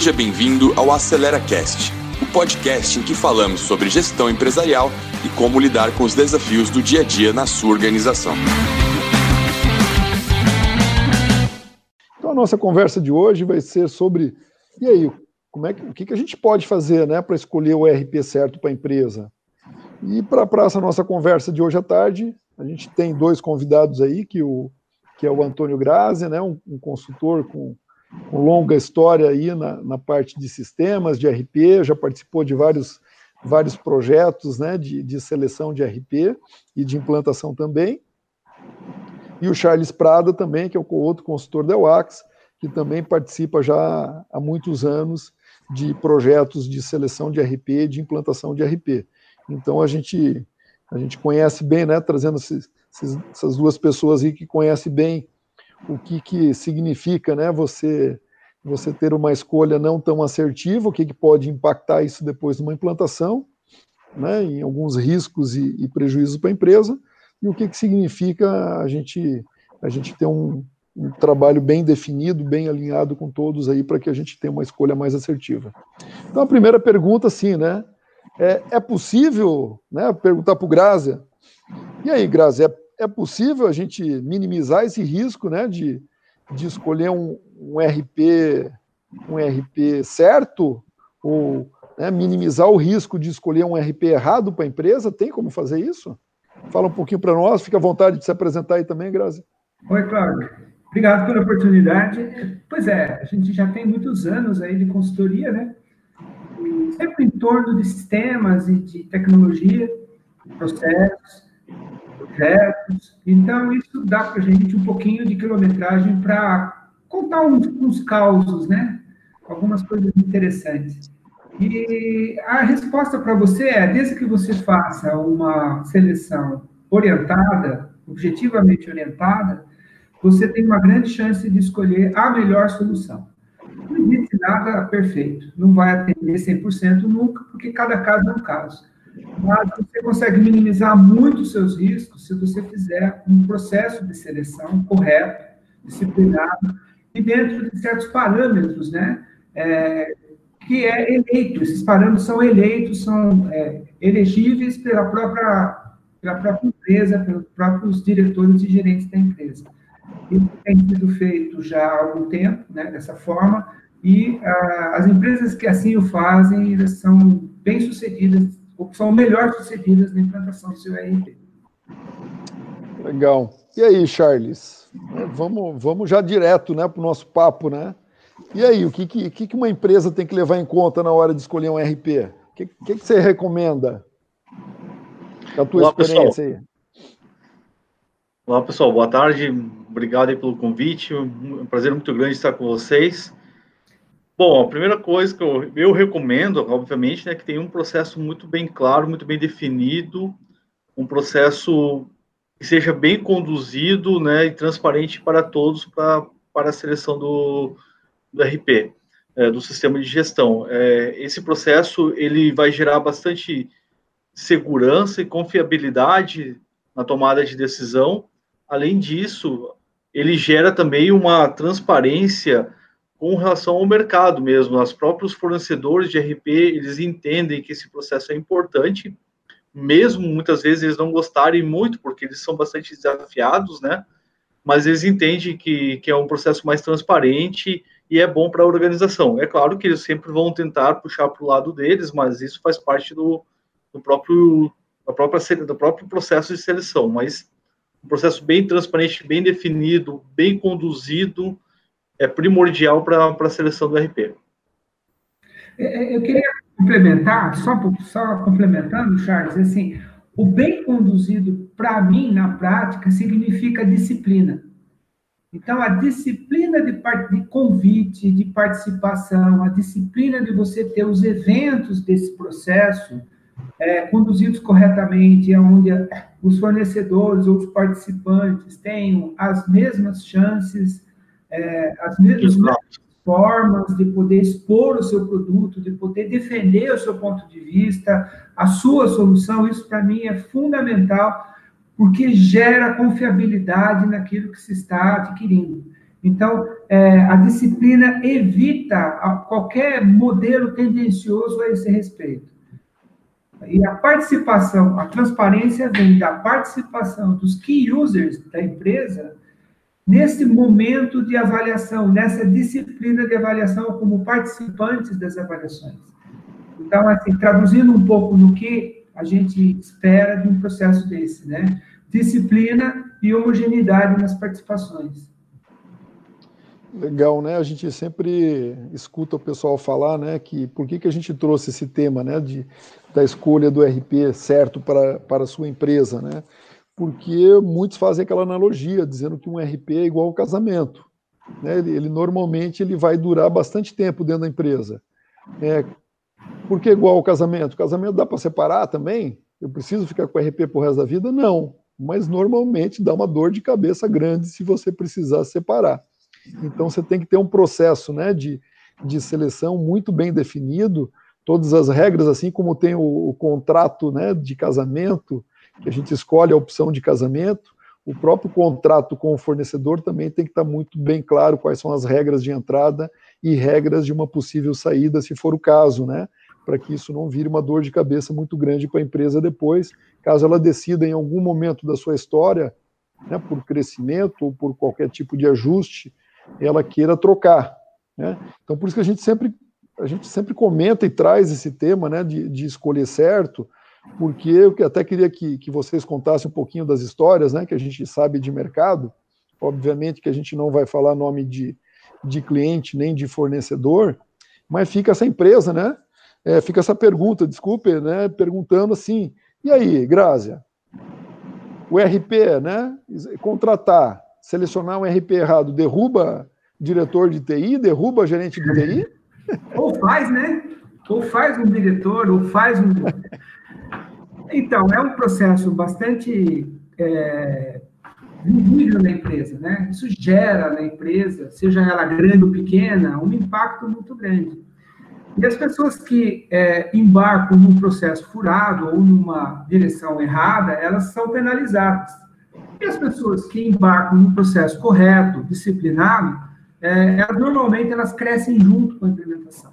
Seja bem-vindo ao Acelera Cast, o podcast em que falamos sobre gestão empresarial e como lidar com os desafios do dia a dia na sua organização. Então a nossa conversa de hoje vai ser sobre e aí, como é que, o que, a gente pode fazer né, para escolher o RP certo para a empresa? E para essa nossa conversa de hoje à tarde, a gente tem dois convidados aí, que, o, que é o Antônio Grazi, né, um, um consultor com, longa história aí na, na, parte de sistemas, de RP, já participou de vários, vários projetos né, de, de seleção de RP e de implantação também. E o Charles Prada também, que é o outro consultor da UAX, que também participa já há muitos anos de projetos de seleção de RP, de implantação de RP. Então a gente a gente conhece bem, né, trazendo esses, essas duas pessoas aí que conhecem bem o que, que significa, né, você você ter uma escolha não tão assertiva, o que, que pode impactar isso depois numa implantação, né, em alguns riscos e, e prejuízos para a empresa, e o que, que significa a gente a gente ter um, um trabalho bem definido, bem alinhado com todos aí para que a gente tenha uma escolha mais assertiva. Então a primeira pergunta, sim, né? É, é possível, né? Perguntar para o Grazia. E aí, Grazia, é, é possível a gente minimizar esse risco, né? De, de escolher um, um RP, um RP certo ou né, minimizar o risco de escolher um RP errado para a empresa? Tem como fazer isso? Fala um pouquinho para nós, fica à vontade de se apresentar aí também, Grazi. Oi, Cláudio. Obrigado pela oportunidade. Pois é, a gente já tem muitos anos aí de consultoria, né? sempre em torno de sistemas e de tecnologia, processos, Então, isso dá para a gente um pouquinho de quilometragem para contar uns, uns causos, né? Algumas coisas interessantes. E a resposta para você é, desde que você faça uma seleção orientada, objetivamente orientada, você tem uma grande chance de escolher a melhor solução. Não existe nada perfeito, não vai atender 100% nunca, porque cada caso é um caso. Mas você consegue minimizar muito os seus riscos se você fizer um processo de seleção correto, disciplinado, e dentro de certos parâmetros, né? É, que é eleito, esses parâmetros são eleitos, são é, elegíveis pela própria, pela própria empresa, pelos próprios diretores e gerentes da empresa. Isso tem sido feito já há algum tempo, né, dessa forma, e ah, as empresas que assim o fazem, elas são bem-sucedidas, ou são melhor-sucedidas na implantação do seu ERP. Legal. E aí, Charles? Vamos, vamos já direto né, para o nosso papo, né? E aí, o que, que, que uma empresa tem que levar em conta na hora de escolher um RP? O que, que, que você recomenda? A tua Olá, experiência pessoal. aí. Olá, pessoal. Boa tarde. Obrigado pelo convite. Um prazer muito grande estar com vocês. Bom, a primeira coisa que eu, eu recomendo, obviamente, é que tenha um processo muito bem claro, muito bem definido, um processo que seja bem conduzido né, e transparente para todos pra, para a seleção do, do RP, é, do sistema de gestão. É, esse processo ele vai gerar bastante segurança e confiabilidade na tomada de decisão. Além disso, ele gera também uma transparência com relação ao mercado mesmo. Os próprios fornecedores de RP, eles entendem que esse processo é importante, mesmo muitas vezes eles não gostarem muito, porque eles são bastante desafiados, né? Mas eles entendem que, que é um processo mais transparente e é bom para a organização. É claro que eles sempre vão tentar puxar para o lado deles, mas isso faz parte do, do próprio da própria do próprio processo de seleção. Mas um processo bem transparente, bem definido, bem conduzido, é primordial para a seleção do RP. É, é, eu queria complementar, só, só complementando, Charles, assim, o bem conduzido, para mim, na prática, significa disciplina. Então, a disciplina de, de convite, de participação, a disciplina de você ter os eventos desse processo é, conduzidos corretamente, onde os fornecedores ou os participantes tenham as mesmas chances é, as mesmas formas de poder expor o seu produto, de poder defender o seu ponto de vista, a sua solução, isso para mim é fundamental, porque gera confiabilidade naquilo que se está adquirindo. Então, é, a disciplina evita qualquer modelo tendencioso a esse respeito. E a participação, a transparência vem da participação dos key users da empresa nesse momento de avaliação, nessa disciplina de avaliação como participantes das avaliações. Então, assim, traduzindo um pouco no que a gente espera de um processo desse, né? Disciplina e homogeneidade nas participações. Legal, né? A gente sempre escuta o pessoal falar, né, que por que, que a gente trouxe esse tema, né, de, da escolha do RP certo para, para a sua empresa, né? Porque muitos fazem aquela analogia, dizendo que um RP é igual ao casamento. Né? Ele, ele normalmente ele vai durar bastante tempo dentro da empresa. É, por que igual ao casamento? O casamento dá para separar também? Eu preciso ficar com o RP o resto da vida? Não. Mas normalmente dá uma dor de cabeça grande se você precisar separar. Então você tem que ter um processo né, de, de seleção muito bem definido, todas as regras, assim como tem o, o contrato né, de casamento, que a gente escolhe a opção de casamento, o próprio contrato com o fornecedor também tem que estar muito bem claro quais são as regras de entrada e regras de uma possível saída, se for o caso, né? Para que isso não vire uma dor de cabeça muito grande para a empresa depois, caso ela decida em algum momento da sua história, né, por crescimento ou por qualquer tipo de ajuste, ela queira trocar. Né? Então, por isso que a gente sempre, a gente sempre comenta e traz esse tema né, de, de escolher certo, porque eu até queria que, que vocês contassem um pouquinho das histórias né, que a gente sabe de mercado. Obviamente que a gente não vai falar nome de, de cliente nem de fornecedor, mas fica essa empresa, né? É, fica essa pergunta, desculpe, né? Perguntando assim, e aí, Grácia? O RP, né? Contratar selecionar um RP errado, derruba diretor de TI, derruba gerente de TI? Ou faz, né? Ou faz um diretor, ou faz um. Então, é um processo bastante é, na empresa, né? Isso gera na empresa, seja ela grande ou pequena, um impacto muito grande. E as pessoas que é, embarcam num processo furado ou numa direção errada, elas são penalizadas. E as pessoas que embarcam no processo correto, disciplinado, é, elas normalmente elas crescem junto com a implementação.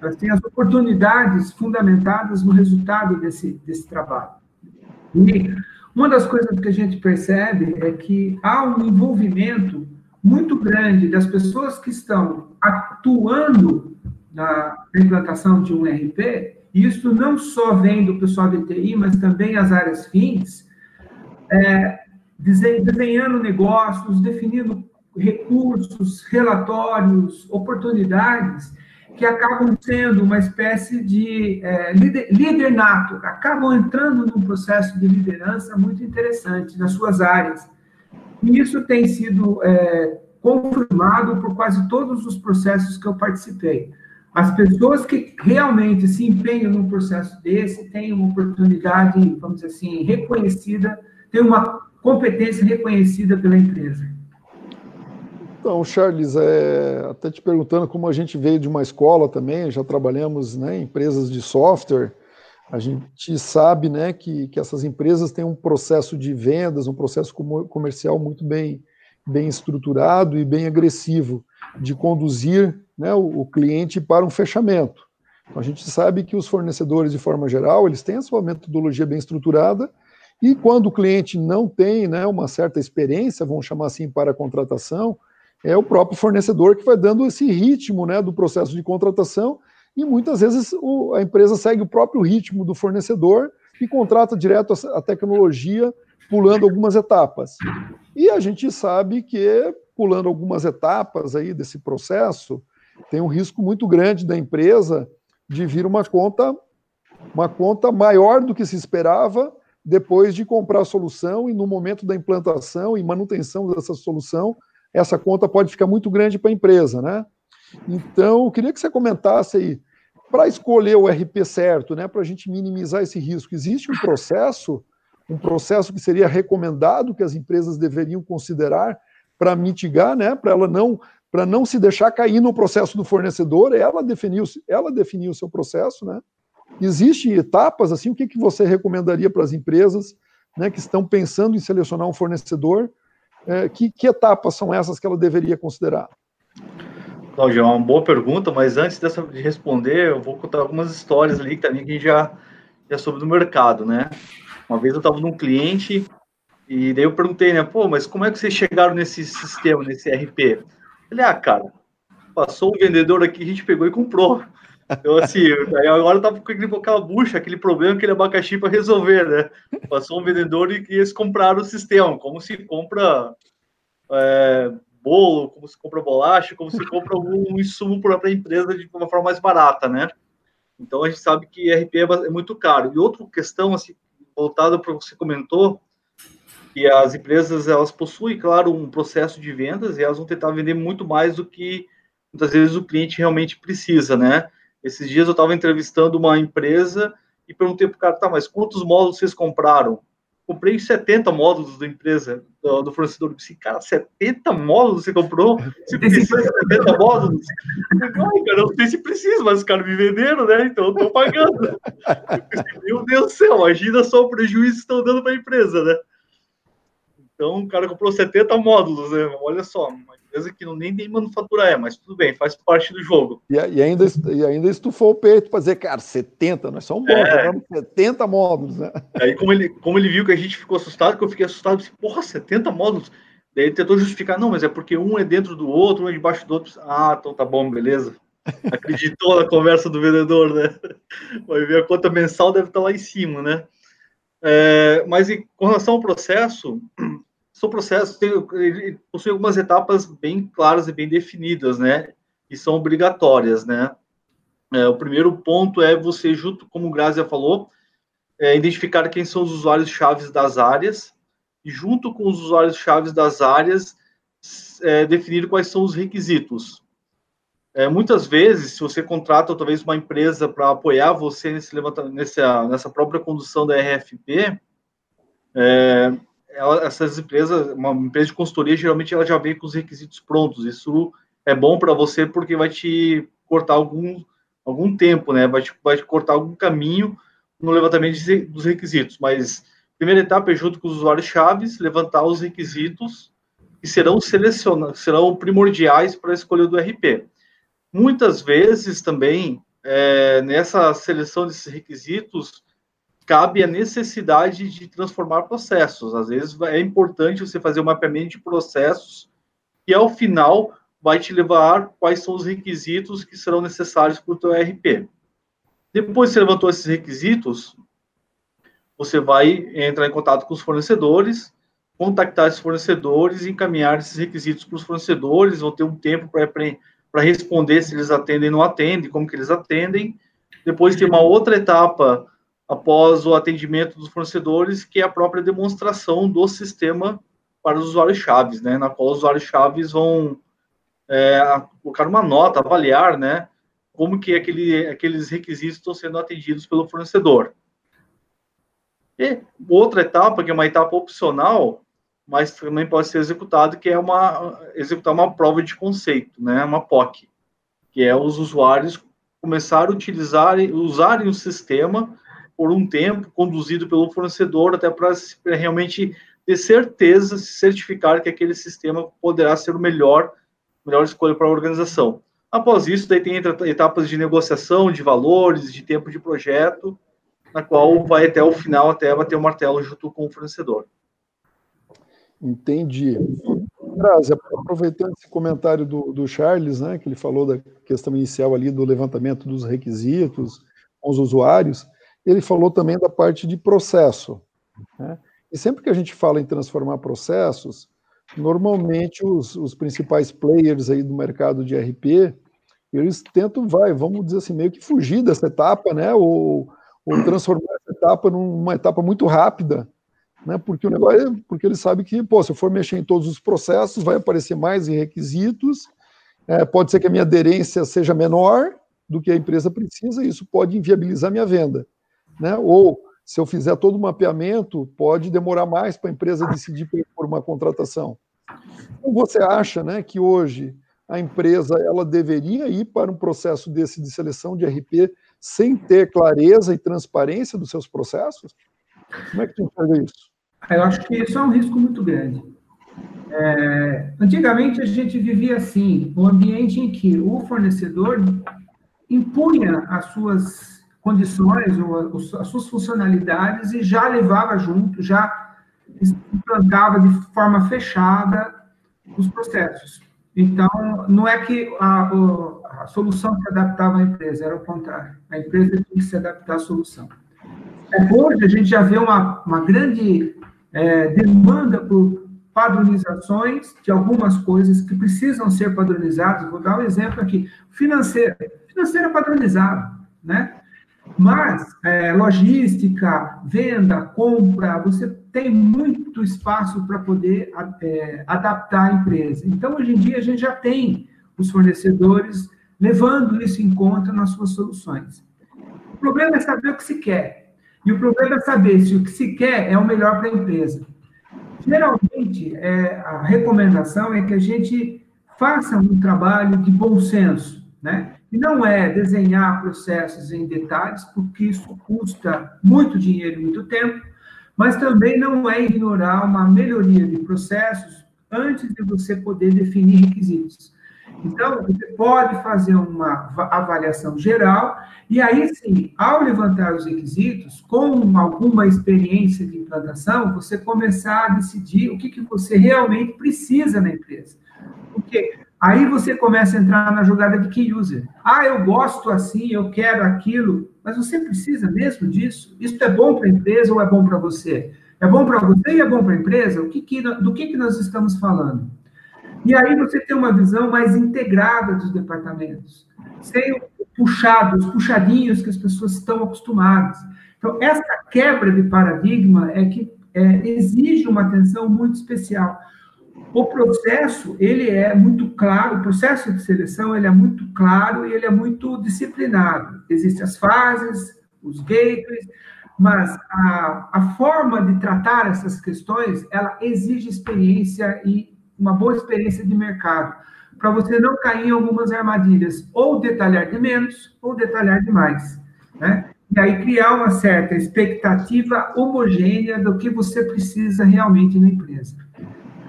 Elas as oportunidades fundamentadas no resultado desse, desse trabalho. E uma das coisas que a gente percebe é que há um envolvimento muito grande das pessoas que estão atuando na implantação de um RP, e isso não só vem do pessoal de TI, mas também as áreas fins, é, desenhando negócios, definindo recursos, relatórios, oportunidades que acabam sendo uma espécie de é, líder, nato, acabam entrando num processo de liderança muito interessante nas suas áreas. E isso tem sido é, confirmado por quase todos os processos que eu participei. As pessoas que realmente se empenham num processo desse têm uma oportunidade, vamos dizer assim, reconhecida, têm uma competência reconhecida pela empresa. Então, Charles, é, até te perguntando como a gente veio de uma escola também, já trabalhamos né, em empresas de software, a gente sabe né, que, que essas empresas têm um processo de vendas, um processo comercial muito bem, bem estruturado e bem agressivo de conduzir né, o, o cliente para um fechamento. Então, a gente sabe que os fornecedores, de forma geral, eles têm a sua metodologia bem estruturada, e quando o cliente não tem né, uma certa experiência, vamos chamar assim, para a contratação, é o próprio fornecedor que vai dando esse ritmo né, do processo de contratação, e muitas vezes o, a empresa segue o próprio ritmo do fornecedor e contrata direto a, a tecnologia, pulando algumas etapas. E a gente sabe que, pulando algumas etapas aí desse processo, tem um risco muito grande da empresa de vir uma conta, uma conta maior do que se esperava depois de comprar a solução e no momento da implantação e manutenção dessa solução, essa conta pode ficar muito grande para a empresa, né? Então, eu queria que você comentasse aí, para escolher o RP certo, né, para a gente minimizar esse risco, existe um processo, um processo que seria recomendado que as empresas deveriam considerar para mitigar, né, para ela não para não se deixar cair no processo do fornecedor, ela definiu, ela definiu o seu processo, né? Existem etapas, assim, o que, que você recomendaria para as empresas né, que estão pensando em selecionar um fornecedor é, que, que etapas são essas que ela deveria considerar? Cláudio, é uma boa pergunta, mas antes dessa de responder, eu vou contar algumas histórias ali também que a gente já, já soube do mercado, né? Uma vez eu estava num cliente e daí eu perguntei, né, pô, mas como é que vocês chegaram nesse sistema, nesse RP? Ele, ah, cara, passou um vendedor aqui, a gente pegou e comprou. Então, assim, agora tava com aquela bucha, aquele problema, aquele abacaxi para resolver, né? Passou um vendedor e, eles compraram o sistema, como se compra é, bolo, como se compra bolacha, como se compra algum insumo para a empresa de uma forma mais barata, né? Então, a gente sabe que RP é, é muito caro. E outra questão, assim, voltada para o que você comentou, que as empresas elas possuem, claro, um processo de vendas e elas vão tentar vender muito mais do que muitas vezes o cliente realmente precisa, né? Esses dias eu estava entrevistando uma empresa e perguntei para o cara, tá, mas quantos módulos vocês compraram? Comprei 70 módulos da empresa, do, do fornecedor. Eu disse, cara, 70 módulos você comprou? Você precisa de 70 módulos? Cara, não sei se precisa, mas os caras me venderam, né? Então eu estou pagando. Pensei, Meu Deus do céu, imagina só o prejuízo que estão dando para a empresa, né? Então, o cara comprou 70 módulos, né? Olha só, uma empresa que não nem tem manufatura é, mas tudo bem, faz parte do jogo. E, e ainda, e ainda estufou o peito para dizer, cara, 70, nós somos bons, é. 70 módulos, né? Aí, como ele, como ele viu que a gente ficou assustado, que eu fiquei assustado, disse, porra, 70 módulos? Daí ele tentou justificar, não, mas é porque um é dentro do outro, um é debaixo do outro. Ah, então tá bom, beleza. Acreditou na conversa do vendedor, né? Vai ver a conta mensal deve estar lá em cima, né? É, mas com relação ao processo, são processos, ele possui algumas etapas bem claras e bem definidas, né? E são obrigatórias, né? É, o primeiro ponto é você, junto, como o Grazia falou, é, identificar quem são os usuários chaves das áreas e, junto com os usuários chaves das áreas, é, definir quais são os requisitos. É, muitas vezes, se você contrata talvez uma empresa para apoiar você nesse nessa, nessa própria condução da RFP, é, ela, essas empresas, uma empresa de consultoria, geralmente ela já vem com os requisitos prontos. Isso é bom para você porque vai te cortar algum, algum tempo, né? Vai te, vai te cortar algum caminho no levantamento de, dos requisitos. Mas primeira etapa é junto com os usuários chaves, levantar os requisitos que serão selecionados, serão primordiais para a escolha do RP. Muitas vezes também é, nessa seleção desses requisitos cabe a necessidade de transformar processos. Às vezes é importante você fazer um mapeamento de processos e ao final vai te levar quais são os requisitos que serão necessários para o teu RP. Depois que você levantou esses requisitos, você vai entrar em contato com os fornecedores, contactar esses fornecedores encaminhar esses requisitos para os fornecedores, vão ter um tempo para responder se eles atendem ou não atendem, como que eles atendem. Depois tem uma outra etapa após o atendimento dos fornecedores, que é a própria demonstração do sistema para os usuários chaves, né, na qual os usuários chaves vão é, colocar uma nota, avaliar, né, como que aquele, aqueles requisitos estão sendo atendidos pelo fornecedor. E outra etapa, que é uma etapa opcional, mas também pode ser executado, que é uma executar uma prova de conceito, né, uma POC, que é os usuários começar a utilizar, usarem o sistema por um tempo, conduzido pelo fornecedor, até para realmente ter certeza, se certificar que aquele sistema poderá ser o melhor, melhor escolha para a organização. Após isso, daí tem etapas de negociação, de valores, de tempo de projeto, na qual vai até o final, até bater o martelo junto com o fornecedor. Entendi. Grazi, aproveitando esse comentário do, do Charles, né, que ele falou da questão inicial ali do levantamento dos requisitos com os usuários, ele falou também da parte de processo. Né? E sempre que a gente fala em transformar processos, normalmente os, os, principais players aí do mercado de RP, eles tentam, vai, vamos dizer assim, meio que fugir dessa etapa, né? Ou, ou transformar essa etapa numa etapa muito rápida, né? Porque o negócio, é, porque eles sabem que, pô, se eu for mexer em todos os processos, vai aparecer mais requisitos, é, pode ser que a minha aderência seja menor do que a empresa precisa, e isso pode inviabilizar minha venda né? Ou se eu fizer todo o mapeamento, pode demorar mais para a empresa decidir por uma contratação. Então, você acha, né, que hoje a empresa ela deveria ir para um processo desse de seleção de RP sem ter clareza e transparência dos seus processos? Como é que tu enxerga isso? Eu acho que isso é um risco muito grande. É, antigamente a gente vivia assim, um ambiente em que o fornecedor impunha as suas condições ou as suas funcionalidades e já levava junto, já implantava de forma fechada os processos. Então, não é que a, a solução se adaptava à empresa, era o contrário. A empresa tinha que se adaptar à solução. É, hoje, a gente já vê uma, uma grande é, demanda por padronizações de algumas coisas que precisam ser padronizadas. Vou dar um exemplo aqui. Financeiro. Financeiro é padronizado, né? Mas é, logística, venda, compra, você tem muito espaço para poder é, adaptar a empresa. Então, hoje em dia, a gente já tem os fornecedores levando isso em conta nas suas soluções. O problema é saber o que se quer. E o problema é saber se o que se quer é o melhor para a empresa. Geralmente, é, a recomendação é que a gente faça um trabalho de bom senso, né? E não é desenhar processos em detalhes, porque isso custa muito dinheiro e muito tempo, mas também não é ignorar uma melhoria de processos antes de você poder definir requisitos. Então, você pode fazer uma avaliação geral, e aí sim, ao levantar os requisitos, com alguma experiência de implantação, você começar a decidir o que, que você realmente precisa na empresa. Porque aí você começa a entrar na jogada de key user. Ah, eu gosto assim, eu quero aquilo, mas você precisa mesmo disso? Isso é bom para a empresa ou é bom para você? É bom para você e é bom para a empresa? O que que, do que, que nós estamos falando? E aí você tem uma visão mais integrada dos departamentos, sem puxados, puxadinhos que as pessoas estão acostumadas. Então, essa quebra de paradigma é que é, exige uma atenção muito especial. O processo, ele é muito claro, o processo de seleção, ele é muito claro e ele é muito disciplinado. Existem as fases, os gateways, mas a, a forma de tratar essas questões, ela exige experiência e uma boa experiência de mercado, para você não cair em algumas armadilhas, ou detalhar de menos, ou detalhar demais, né? E aí criar uma certa expectativa homogênea do que você precisa realmente na empresa.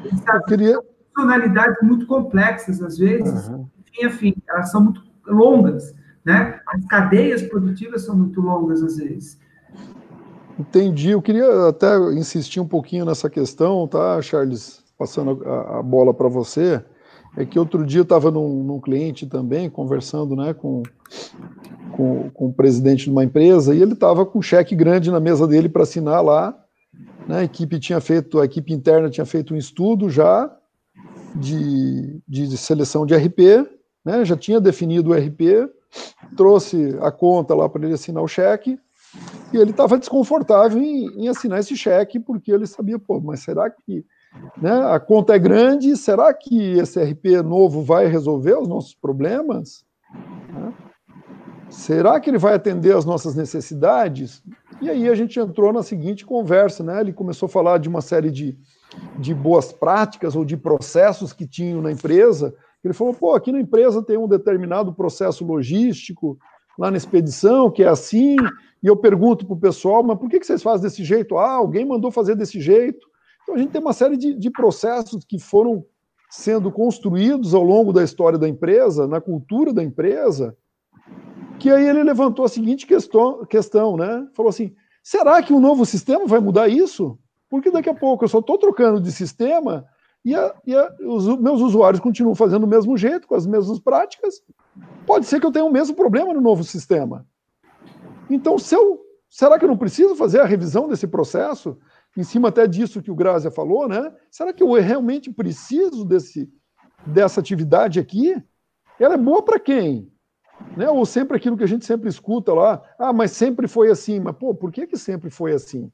Eu queria... Funcionalidades muito complexas, às vezes, uhum. enfim, enfim, elas são muito longas, né? As cadeias produtivas são muito longas, às vezes. Entendi. Eu queria até insistir um pouquinho nessa questão, tá, Charles? passando a, a bola para você, é que outro dia eu estava num, num, cliente também, conversando né, com, com, com, o presidente de uma empresa, e ele estava com um cheque grande na mesa dele para assinar lá. Né, a equipe tinha feito, a equipe interna tinha feito um estudo já de, de seleção de RP, né, já tinha definido o RP, trouxe a conta lá para ele assinar o cheque, e ele estava desconfortável em, em assinar esse cheque, porque ele sabia, pô, mas será que né? A conta é grande, será que esse RP novo vai resolver os nossos problemas? Né? Será que ele vai atender às nossas necessidades? E aí a gente entrou na seguinte conversa, né? Ele começou a falar de uma série de, de boas práticas ou de processos que tinham na empresa. Ele falou, pô, aqui na empresa tem um determinado processo logístico, lá na expedição, que é assim, e eu pergunto para o pessoal, mas por que, que vocês fazem desse jeito? Ah, alguém mandou fazer desse jeito. Então, a gente tem uma série de, de processos que foram sendo construídos ao longo da história da empresa, na cultura da empresa, que aí ele levantou a seguinte questão, questão né? Falou assim: será que o um novo sistema vai mudar isso? Porque daqui a pouco eu só estou trocando de sistema e, a, e a, os meus usuários continuam fazendo do mesmo jeito, com as mesmas práticas. Pode ser que eu tenha o mesmo problema no novo sistema. Então, se eu, será que eu não preciso fazer a revisão desse processo? em cima até disso que o Grazia falou, né? Será que eu realmente preciso desse, dessa atividade aqui? Ela é boa para quem? Né? Ou sempre aquilo que a gente sempre escuta lá, ah, mas sempre foi assim. Mas, pô, por que, que sempre foi assim?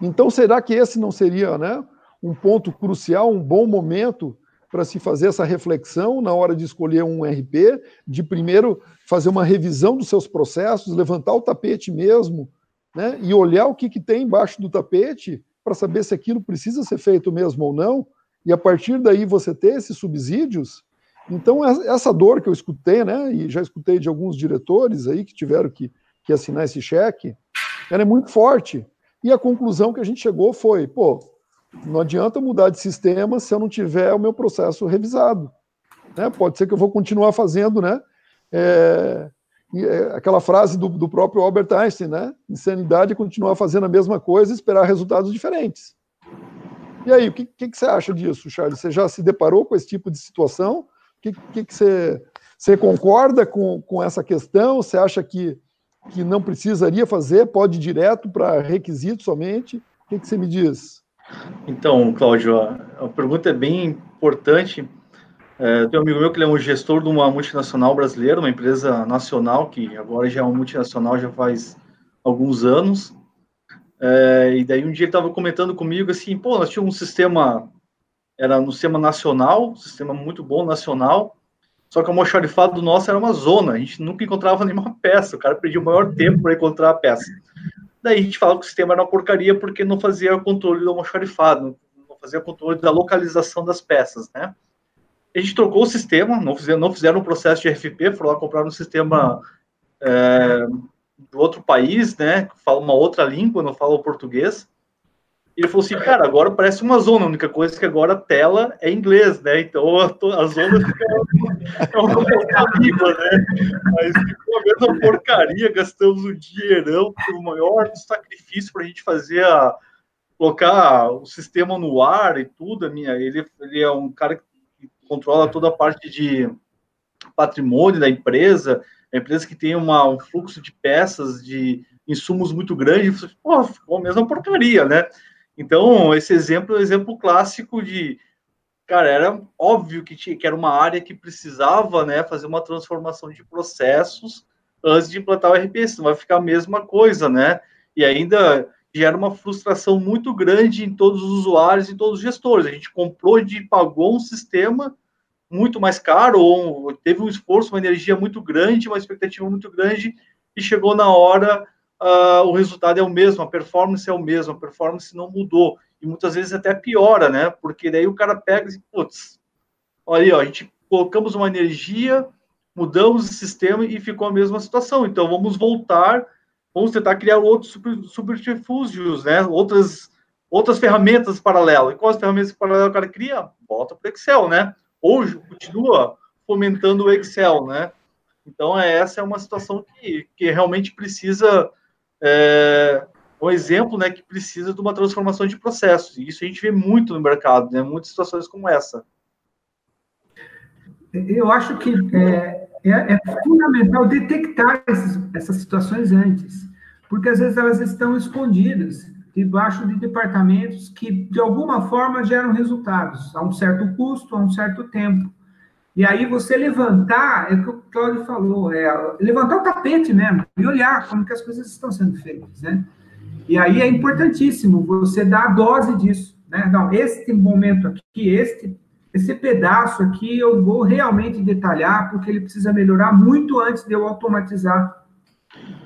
Então, será que esse não seria né, um ponto crucial, um bom momento para se fazer essa reflexão na hora de escolher um RP, de primeiro fazer uma revisão dos seus processos, levantar o tapete mesmo, né, e olhar o que, que tem embaixo do tapete para saber se aquilo precisa ser feito mesmo ou não, e a partir daí você ter esses subsídios. Então, essa dor que eu escutei, né, e já escutei de alguns diretores aí que tiveram que, que assinar esse cheque, ela é muito forte. E a conclusão que a gente chegou foi: pô, Não adianta mudar de sistema se eu não tiver o meu processo revisado. Né? Pode ser que eu vou continuar fazendo, né? É, é, aquela frase do, do, próprio Albert Einstein, né? Insanidade é continuar fazendo a mesma coisa e esperar resultados diferentes. E aí, o que, que, que, você acha disso, Charles? Você já se deparou com esse tipo de situação? Que, que, que você, você concorda com, com essa questão? Você acha que, que não precisaria fazer? Pode ir direto para requisito somente? O que, que você me diz? Então, Cláudio, a, a pergunta é bem importante é, tem um amigo meu que ele é um gestor de uma multinacional brasileira, uma empresa nacional, que agora já é uma multinacional já faz alguns anos. É, e daí um dia ele estava comentando comigo assim, pô, nós tínhamos um sistema, era no sistema nacional, sistema muito bom nacional, só que o almoxarifado nosso era uma zona, a gente nunca encontrava nenhuma peça, o cara perdia o maior tempo para encontrar a peça. Daí a gente falava que o sistema era uma porcaria porque não fazia controle do almoxarifado, não fazia controle da localização das peças, né? a gente trocou o sistema, não fizeram, não fizeram um processo de RFP, foram lá comprar um sistema é, do outro país, né, fala uma outra língua, não fala o português. Ele falou assim, cara, agora parece uma zona, a única coisa é que agora a tela é inglês, né, então a, a zona fica é uma língua, né, mas ficou a mesma porcaria, gastamos um dinheirão, o maior sacrifício para a gente fazer a colocar o sistema no ar e tudo, a minha, ele, ele é um cara que controla toda a parte de patrimônio da empresa, a empresa que tem uma, um fluxo de peças, de insumos muito grande, pô, ficou a mesma porcaria, né? Então, esse exemplo é um exemplo clássico de, cara, era óbvio que, tinha, que era uma área que precisava, né, fazer uma transformação de processos antes de implantar o RP, senão vai ficar a mesma coisa, né? E ainda gera uma frustração muito grande em todos os usuários e todos os gestores. A gente comprou e pagou um sistema muito mais caro, ou teve um esforço, uma energia muito grande, uma expectativa muito grande, e chegou na hora, uh, o resultado é o mesmo, a performance é o mesmo, a performance não mudou, e muitas vezes até piora, né? Porque daí o cara pega e putz, olha aí, ó, a gente colocamos uma energia, mudamos o sistema e ficou a mesma situação. Então vamos voltar, vamos tentar criar outros subterfúgios, né? Outras outras ferramentas paralelas. E quais ferramentas paralelas o cara cria? Volta para o Excel, né? hoje continua fomentando o Excel, né? Então, é, essa é uma situação que, que realmente precisa, é, um exemplo, né, que precisa de uma transformação de processos. E isso a gente vê muito no mercado, né? Muitas situações como essa. Eu acho que é, é, é fundamental detectar essas situações antes, porque às vezes elas estão escondidas debaixo de departamentos que, de alguma forma, geram resultados, a um certo custo, a um certo tempo. E aí você levantar, é o que o Cláudio falou, é levantar o tapete mesmo e olhar como que as coisas estão sendo feitas, né? E aí é importantíssimo você dar a dose disso, né? Não, este momento aqui, este, esse pedaço aqui eu vou realmente detalhar porque ele precisa melhorar muito antes de eu automatizar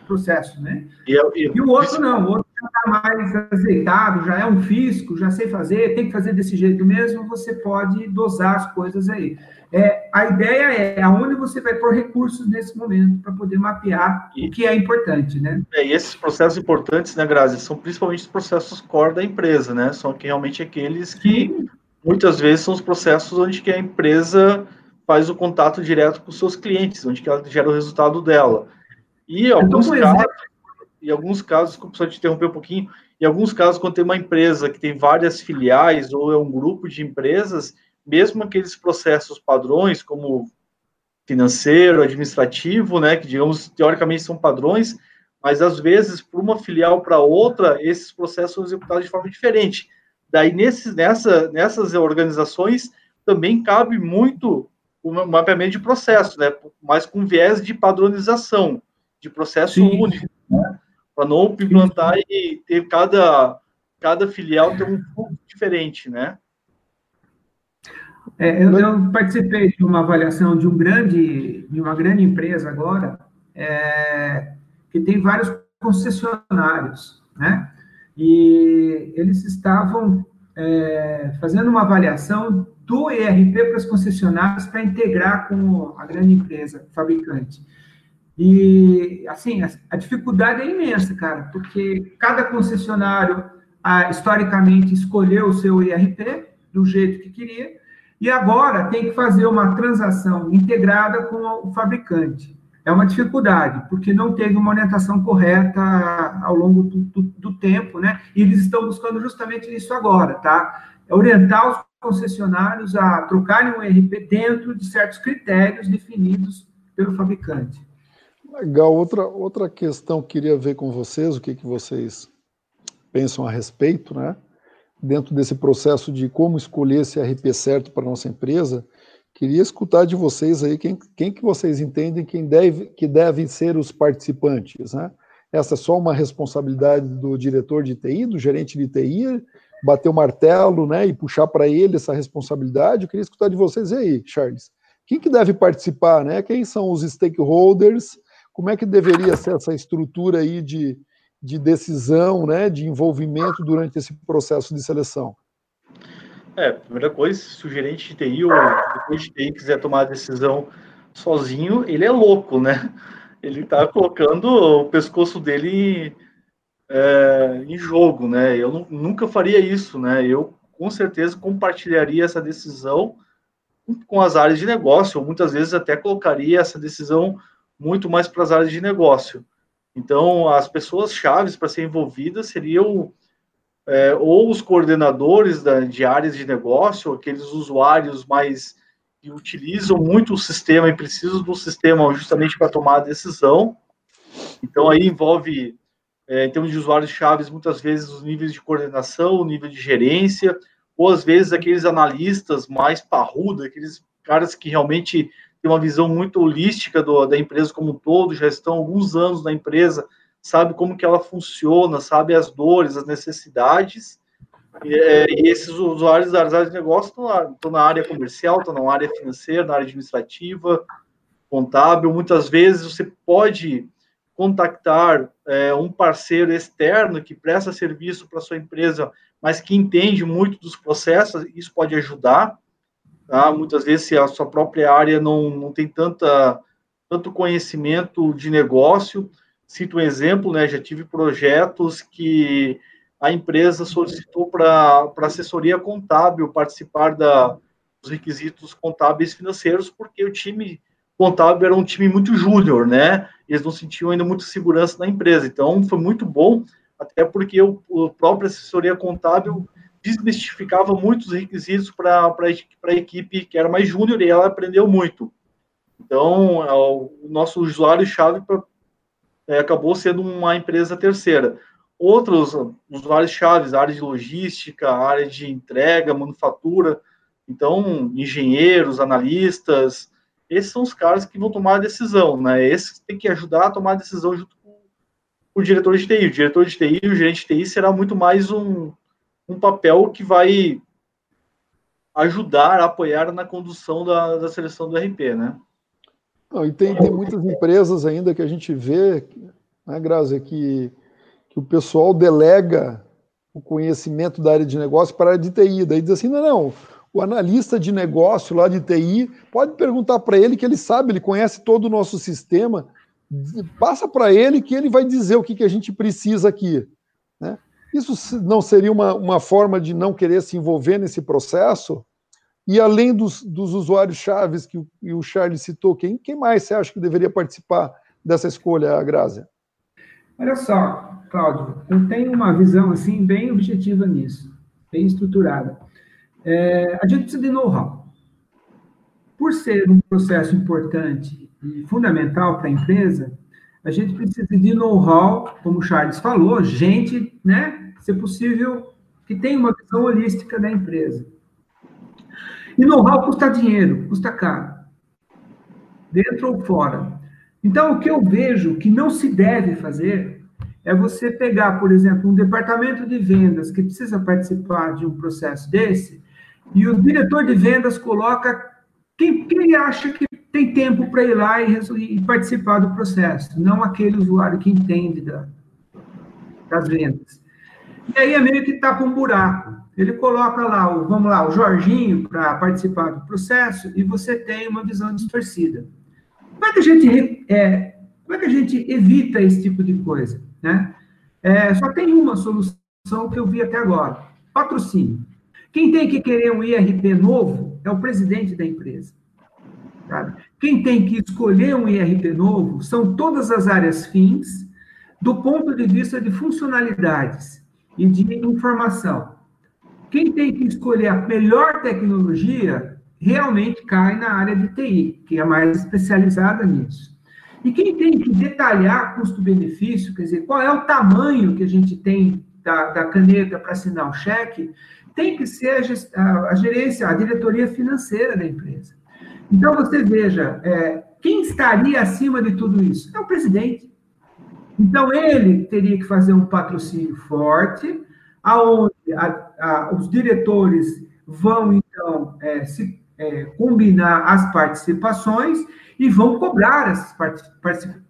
o processo, né? E, e, e o outro não, o outro já está mais azeitado, já é um fisco, já sei fazer, tem que fazer desse jeito mesmo, você pode dosar as coisas aí. É, a ideia é aonde você vai pôr recursos nesse momento para poder mapear e, o que é importante, né? É, e esses processos importantes, né, Grazi, são principalmente os processos core da empresa, né? São que realmente aqueles que Sim. muitas vezes são os processos onde que a empresa faz o contato direto com os seus clientes, onde que ela gera o resultado dela. E alguns casos, em alguns casos, desculpa só te interromper um pouquinho, em alguns casos, quando tem uma empresa que tem várias filiais ou é um grupo de empresas, mesmo aqueles processos padrões, como financeiro, administrativo, né, que digamos teoricamente são padrões, mas às vezes por uma filial para outra esses processos são executados de forma diferente. Daí nesses, nessa, nessas organizações também cabe muito o mapeamento de processo, né, mas com viés de padronização, de processo Sim. único. Né? Para não implantar e ter cada, cada filial ter um fluxo diferente, né? É, eu, eu, participei de uma avaliação de um grande, de uma grande empresa agora, é, que tem vários concessionários, né? E eles estavam é, fazendo uma avaliação do ERP para as concessionárias para integrar com a grande empresa fabricante. E, assim, a, dificuldade é imensa, cara, porque cada concessionário ah, historicamente escolheu o seu IRP do jeito que queria, e agora tem que fazer uma transação integrada com o fabricante. É uma dificuldade, porque não teve uma orientação correta ao longo do, do, do tempo, né? E eles estão buscando justamente isso agora, tá? É orientar os concessionários a trocarem o ERP dentro de certos critérios definidos pelo fabricante. Legal. Outra, outra questão que queria ver com vocês, o que, que vocês pensam a respeito, né? Dentro desse processo de como escolher esse RP certo para nossa empresa, queria escutar de vocês aí quem, quem que vocês entendem quem deve, que devem ser os participantes, né? Essa é só uma responsabilidade do diretor de TI, do gerente de TI, bater o martelo, né, e puxar para ele essa responsabilidade. Eu queria escutar de vocês aí, Charles. Quem que deve participar, né? Quem são os stakeholders? Como é que deveria ser essa estrutura aí de, de decisão, né, de envolvimento durante esse processo de seleção? É, primeira coisa, se o gerente de TI ou depois de TI quiser tomar a decisão sozinho, ele é louco, né? Ele está colocando o pescoço dele é, em jogo, né? Eu nunca faria isso, né? Eu com certeza compartilharia essa decisão com as áreas de negócio, ou muitas vezes até colocaria essa decisão muito mais para as áreas de negócio. Então, as pessoas chaves para ser envolvidas seriam é, ou os coordenadores da, de áreas de negócio, aqueles usuários mais que utilizam muito o sistema e precisam do sistema justamente para tomar a decisão. Então, aí envolve, é, em termos de usuários chaves, muitas vezes os níveis de coordenação, o nível de gerência, ou às vezes aqueles analistas mais parrudos, aqueles caras que realmente tem uma visão muito holística do, da empresa como um todo, já estão alguns anos na empresa, sabe como que ela funciona, sabe as dores, as necessidades, e, é, e esses usuários das áreas de negócio estão, lá, estão na área comercial, estão na área financeira, na área administrativa, contábil, muitas vezes você pode contactar é, um parceiro externo que presta serviço para sua empresa, mas que entende muito dos processos, isso pode ajudar. Tá? Muitas vezes, se a sua própria área não, não tem tanta, tanto conhecimento de negócio, cito um exemplo, né, já tive projetos que a empresa solicitou para assessoria contábil participar da, dos requisitos contábeis financeiros, porque o time contábil era um time muito júnior, né? Eles não sentiam ainda muita segurança na empresa. Então, foi muito bom, até porque o, o próprio assessoria contábil desmistificava muitos requisitos para a equipe que era mais júnior e ela aprendeu muito. Então, é, o nosso usuário-chave é, acabou sendo uma empresa terceira. Outros usuários-chave, área de logística, área de entrega, manufatura, então, engenheiros, analistas, esses são os caras que vão tomar a decisão, né? Esses tem que ajudar a tomar a decisão junto com o diretor de TI. O diretor de TI e o gerente de TI será muito mais um, um papel que vai ajudar, apoiar na condução da, da seleção do RP, né? Não, e tem, tem muitas empresas ainda que a gente vê, né, Grazi, que, que o pessoal delega o conhecimento da área de negócio para a área de TI. Daí diz assim, não, não, o analista de negócio lá de TI pode perguntar para ele que ele sabe, ele conhece todo o nosso sistema, passa para ele que ele vai dizer o que, que a gente precisa aqui. Né? Isso não seria uma, uma forma de não querer se envolver nesse processo? E além dos, dos usuários chaves que o, o Charles citou, quem, quem mais você acha que deveria participar dessa escolha, Grácia? Olha só, Cláudio, eu tenho uma visão assim bem objetiva nisso, bem estruturada. É, a gente precisa de know-how. Por ser um processo importante e fundamental para a empresa, a gente precisa de know-how, como o Charles falou, gente, né, se possível, que tenha uma visão holística da empresa. E know-how custa dinheiro, custa caro, dentro ou fora. Então, o que eu vejo que não se deve fazer é você pegar, por exemplo, um departamento de vendas que precisa participar de um processo desse, e o diretor de vendas coloca quem, quem acha que tem tempo para ir lá e, e, participar do processo, não aquele usuário que entende da, das vendas. E aí é meio que tapa um buraco. Ele coloca lá, o, vamos lá, o Jorginho para participar do processo e você tem uma visão distorcida. Como é que a gente, é, como é que a gente evita esse tipo de coisa? Né? É, só tem uma solução que eu vi até agora. Patrocínio. Quem tem que querer um IRP novo é o presidente da empresa. Sabe? Quem tem que escolher um IRP novo são todas as áreas fins, do ponto de vista de funcionalidades e de informação. Quem tem que escolher a melhor tecnologia realmente cai na área de TI, que é mais especializada nisso. E quem tem que detalhar custo-benefício, quer dizer, qual é o tamanho que a gente tem da, da caneta para assinar o cheque, tem que ser a, a, gerência, a diretoria financeira da empresa. Então, você veja, é, quem estaria acima de tudo isso? É o presidente. Então, ele teria que fazer um patrocínio forte, aonde a, a, os diretores vão, então, é, se, é, combinar as participações e vão cobrar essas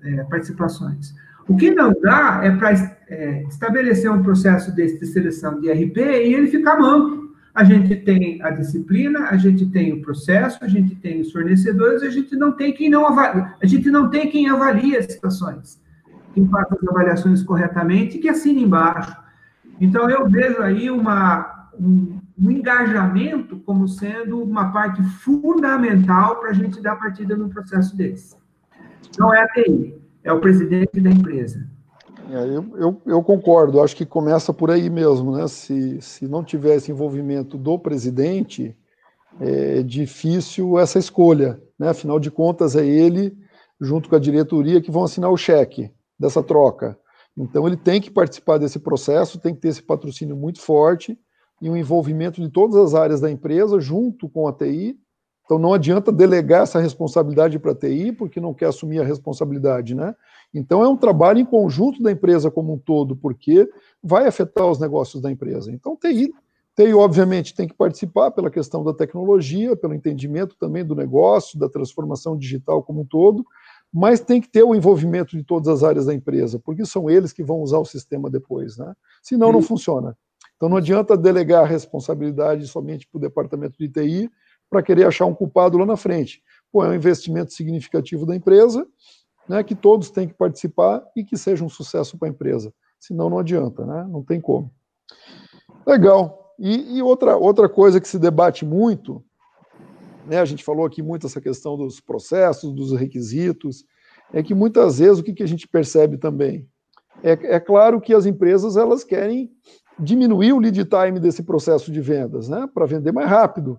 é, participações. O que não dá é para é, estabelecer um processo desse de seleção de RP e ele ficar manco. A gente tem a disciplina, a gente tem o processo, a gente tem os fornecedores, a gente não tem quem não avalia, a gente não tem quem avalia as situações, quem faz as avaliações corretamente, que assina embaixo. Então eu vejo aí uma, um, um engajamento como sendo uma parte fundamental para a gente dar partida num processo desse. Não é a TI, é o presidente da empresa. É, eu, eu, eu, concordo, acho que começa por aí mesmo, né? Se, se não tivesse envolvimento do presidente, é difícil essa escolha, né? Afinal de contas, é ele, junto com a diretoria, que vão assinar o cheque dessa troca. Então, ele tem que participar desse processo, tem que ter esse patrocínio muito forte e um envolvimento de todas as áreas da empresa, junto com a TI. Então, não adianta delegar essa responsabilidade para a TI, porque não quer assumir a responsabilidade, né? Então, é um trabalho em conjunto da empresa como um todo, porque vai afetar os negócios da empresa. Então, TI, TI, obviamente, tem que participar pela questão da tecnologia, pelo entendimento também do negócio, da transformação digital como um todo, mas tem que ter o envolvimento de todas as áreas da empresa, porque são eles que vão usar o sistema depois, né? Senão, não funciona. Então, não adianta delegar a responsabilidade somente para o departamento de TI para querer achar um culpado lá na frente. Pô, é um investimento significativo da empresa, né, que todos têm que participar e que seja um sucesso para a empresa. Senão não adianta, né? não tem como. Legal. E, e, outra, outra coisa que se debate muito, né, a gente falou aqui muito essa questão dos processos, dos requisitos, é que muitas vezes o que, a gente percebe também? É, é claro que as empresas elas querem diminuir o lead time desse processo de vendas, né, para vender mais rápido.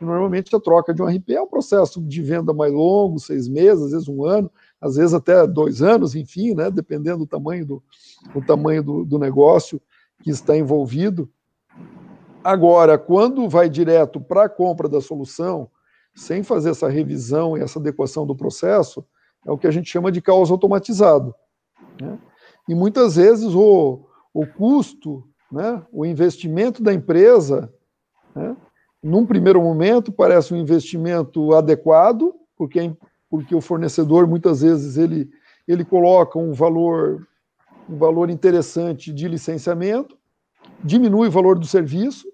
Normalmente a troca de um RP é um processo de venda mais longo, seis meses, às vezes um ano, às vezes até dois anos, enfim, né, dependendo do tamanho do, do tamanho do, do negócio que está envolvido. Agora, quando vai direto para a compra da solução, sem fazer essa revisão e essa adequação do processo, é o que a gente chama de caos automatizado. Né? E muitas vezes o, o custo, né, o investimento da empresa, né, num primeiro momento parece um investimento adequado, porque porque o fornecedor muitas vezes ele, ele coloca um valor um valor interessante de licenciamento, diminui o valor do serviço,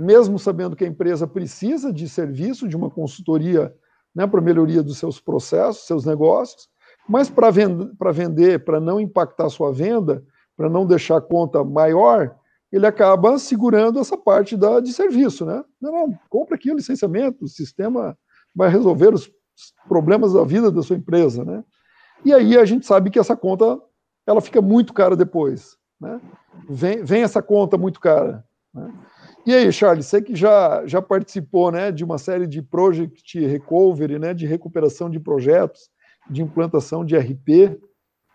mesmo sabendo que a empresa precisa de serviço, de uma consultoria né, para melhoria dos seus processos, seus negócios, mas para vend vender, para não impactar sua venda, para não deixar a conta maior, ele acaba segurando essa parte da, de serviço. Né? Não, não, compra aqui o licenciamento, o sistema vai resolver os problemas da vida da sua empresa, né? E aí a gente sabe que essa conta ela fica muito cara depois, né? Vem, vem essa conta muito cara. Né? E aí, Charles, você que já, já participou né, de uma série de project recovery, né, de recuperação de projetos, de implantação de RP,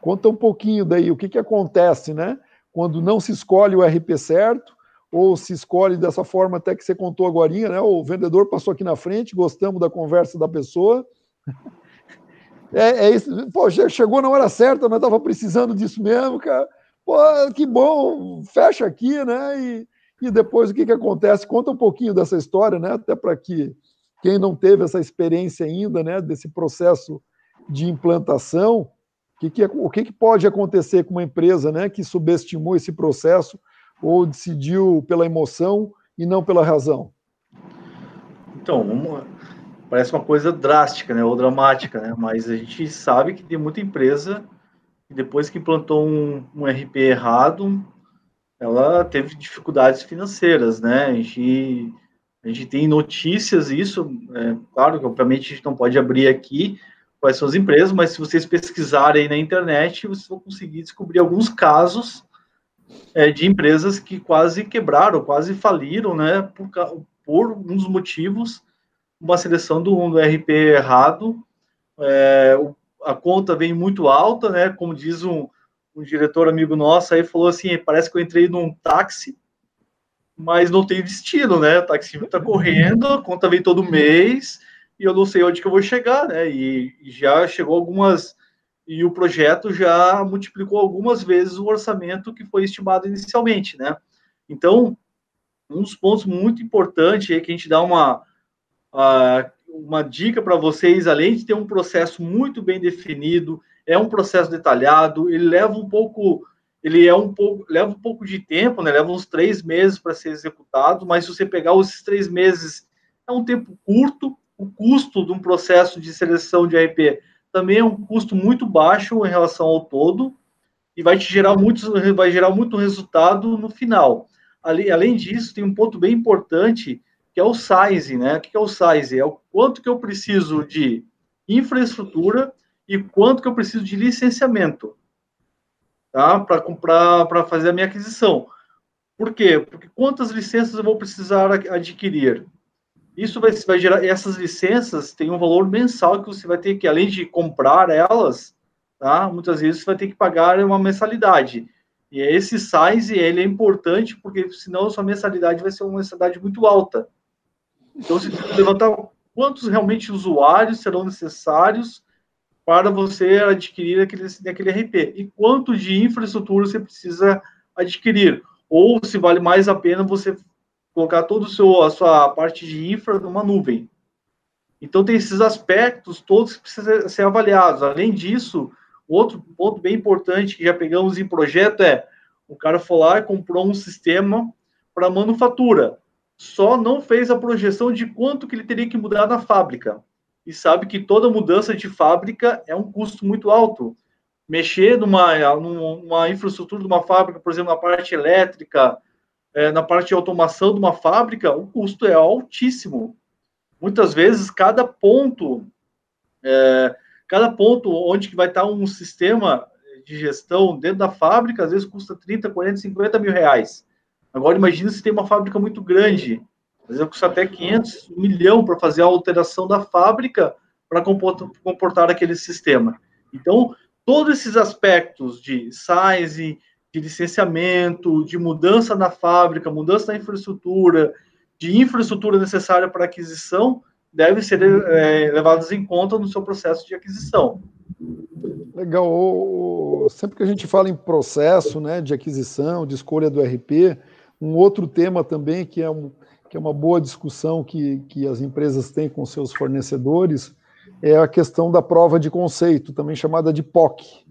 conta um pouquinho daí o que, que acontece né, quando não se escolhe o RP certo, ou se escolhe dessa forma até que você contou agora, né? O vendedor passou aqui na frente, gostamos da conversa da pessoa. É, é isso. Pô, chegou na hora certa, nós estava precisando disso mesmo, cara. Pô, que bom, fecha aqui, né? E, e depois o que, que acontece? Conta um pouquinho dessa história, né? Até para que quem não teve essa experiência ainda, né, desse processo de implantação, que que, o que, que pode acontecer com uma empresa né, que subestimou esse processo ou decidiu pela emoção e não pela razão? Então, parece uma coisa drástica, né, ou dramática, né, mas a gente sabe que tem muita empresa que depois que implantou um, um RP errado, ela teve dificuldades financeiras, né? A gente, a gente tem notícias isso, é, claro que obviamente a gente não pode abrir aqui quais são as empresas, mas se vocês pesquisarem na internet, vocês vão conseguir descobrir alguns casos é, de empresas que quase quebraram, quase faliram, né? Por, por uns motivos, uma seleção do, do RP errado, é, a conta vem muito alta, né? Como diz um, um diretor amigo nosso aí, falou assim: parece que eu entrei num táxi, mas não tem destino, né? O táxi está correndo, a conta vem todo mês e eu não sei onde que eu vou chegar, né? E, e já chegou algumas e o projeto já multiplicou algumas vezes o orçamento que foi estimado inicialmente, né? Então, um dos pontos muito importantes é que a gente dá uma, uma dica para vocês, além de ter um processo muito bem definido, é um processo detalhado, ele leva um pouco, ele é um pouco, leva um pouco de tempo, né? Leva uns três meses para ser executado, mas se você pegar esses três meses, é um tempo curto, o custo de um processo de seleção de RP também é um custo muito baixo em relação ao todo e vai te gerar muito, vai gerar muito resultado no final. Além disso, tem um ponto bem importante que é o size, né? O que é o size? É o quanto que eu preciso de infraestrutura e quanto que eu preciso de licenciamento, tá? Para fazer a minha aquisição. Por quê? Porque quantas licenças eu vou precisar adquirir? Isso vai, vai gerar, essas licenças têm um valor mensal que você vai ter que, além de comprar elas, tá? Muitas vezes você vai ter que pagar uma mensalidade. E esse size, ele é importante, porque senão sua mensalidade vai ser uma mensalidade muito alta. Então, você tem que levantar quantos realmente usuários serão necessários para você adquirir aquele, aquele RP e quanto de infraestrutura você precisa adquirir. Ou se vale mais a pena você colocar toda a sua parte de infra numa nuvem. Então, tem esses aspectos todos que precisam ser avaliados. Além disso, outro ponto bem importante que já pegamos em projeto é o cara foi lá e comprou um sistema para manufatura. Só não fez a projeção de quanto que ele teria que mudar na fábrica. E sabe que toda mudança de fábrica é um custo muito alto. Mexer numa, numa infraestrutura de uma fábrica, por exemplo, na parte elétrica, é, na parte de automação de uma fábrica, o custo é altíssimo. Muitas vezes, cada ponto, é, cada ponto onde que vai estar um sistema de gestão dentro da fábrica, às vezes custa 30, 40, 50 mil reais. Agora, imagina se tem uma fábrica muito grande, às vezes custa até 500, 1 milhão para fazer a alteração da fábrica para comportar, comportar aquele sistema. Então, todos esses aspectos de size, de licenciamento, de mudança na fábrica, mudança na infraestrutura, de infraestrutura necessária para aquisição, devem ser é, levados em conta no seu processo de aquisição. Legal. Sempre que a gente fala em processo né, de aquisição, de escolha do RP, um outro tema também que é, um, que é uma boa discussão que, que as empresas têm com seus fornecedores é a questão da prova de conceito, também chamada de POC.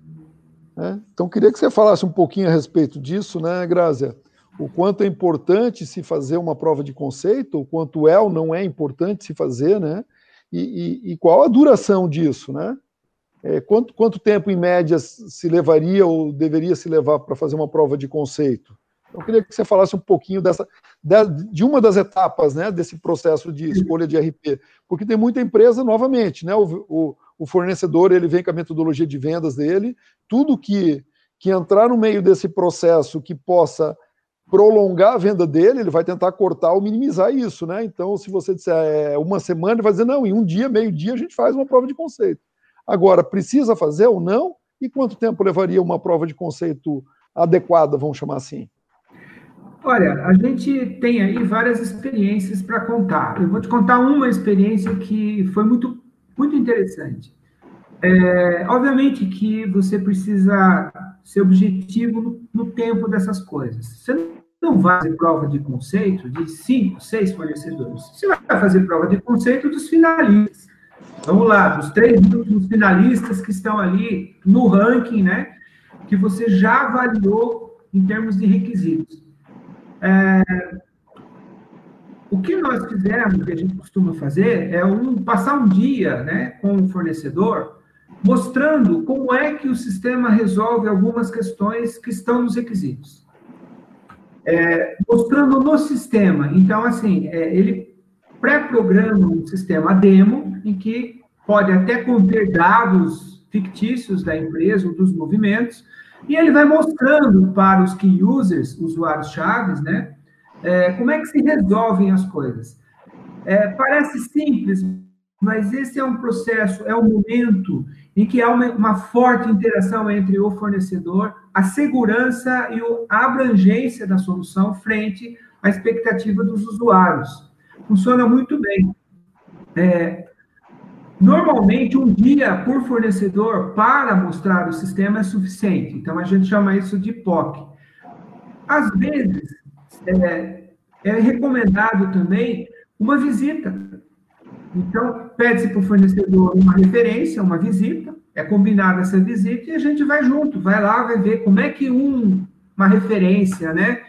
Né? Então, queria que você falasse um pouquinho a respeito disso, né, Grácia? O quanto é importante se fazer uma prova de conceito, o quanto é ou não é importante se fazer, né? E, e, e qual a duração disso, né? É, quanto, quanto tempo, em média, se levaria ou deveria se levar para fazer uma prova de conceito? Então, eu queria que você falasse um pouquinho dessa, de uma das etapas né, desse processo de escolha de RP, porque tem muita empresa, novamente, né, o, o, o fornecedor ele vem com a metodologia de vendas dele, tudo que, que entrar no meio desse processo que possa prolongar a venda dele, ele vai tentar cortar ou minimizar isso, né? Então, se você disser é, uma semana, ele vai dizer, não, em um dia, meio dia, a gente faz uma prova de conceito. Agora, precisa fazer ou não? E quanto tempo levaria uma prova de conceito adequada, vamos chamar assim? Olha, a gente tem aí várias experiências para contar. Eu vou te contar uma experiência que foi muito muito interessante. É, obviamente que você precisa ser objetivo no, no, tempo dessas coisas. Você não vai fazer prova de conceito de cinco, seis fornecedores. Você vai fazer prova de conceito dos finalistas. Vamos lá, dos três últimos finalistas que estão ali no ranking, né? Que você já avaliou em termos de requisitos. É, o que nós fizemos, que a gente costuma fazer, é um, passar um dia né, com o fornecedor, mostrando como é que o sistema resolve algumas questões que estão nos requisitos. é, mostrando no sistema. Então, assim, é, ele pré-programa um sistema demo em que pode até conter dados fictícios da empresa ou dos movimentos, e ele vai mostrando para os key users, usuários chaves, né, é, como é que se resolvem as coisas. É, parece simples, mas esse é um processo, é um momento em que há uma, uma forte interação entre o fornecedor, a segurança e a abrangência da solução frente à expectativa dos usuários. Funciona muito bem. É, Normalmente, um dia por fornecedor para mostrar o sistema é suficiente. Então, a gente chama isso de POC. Às vezes, é, é recomendado também uma visita. Então, pede-se para o fornecedor uma referência, uma visita, é combinada essa visita e a gente vai junto, vai lá, vai ver como é que um, uma referência né,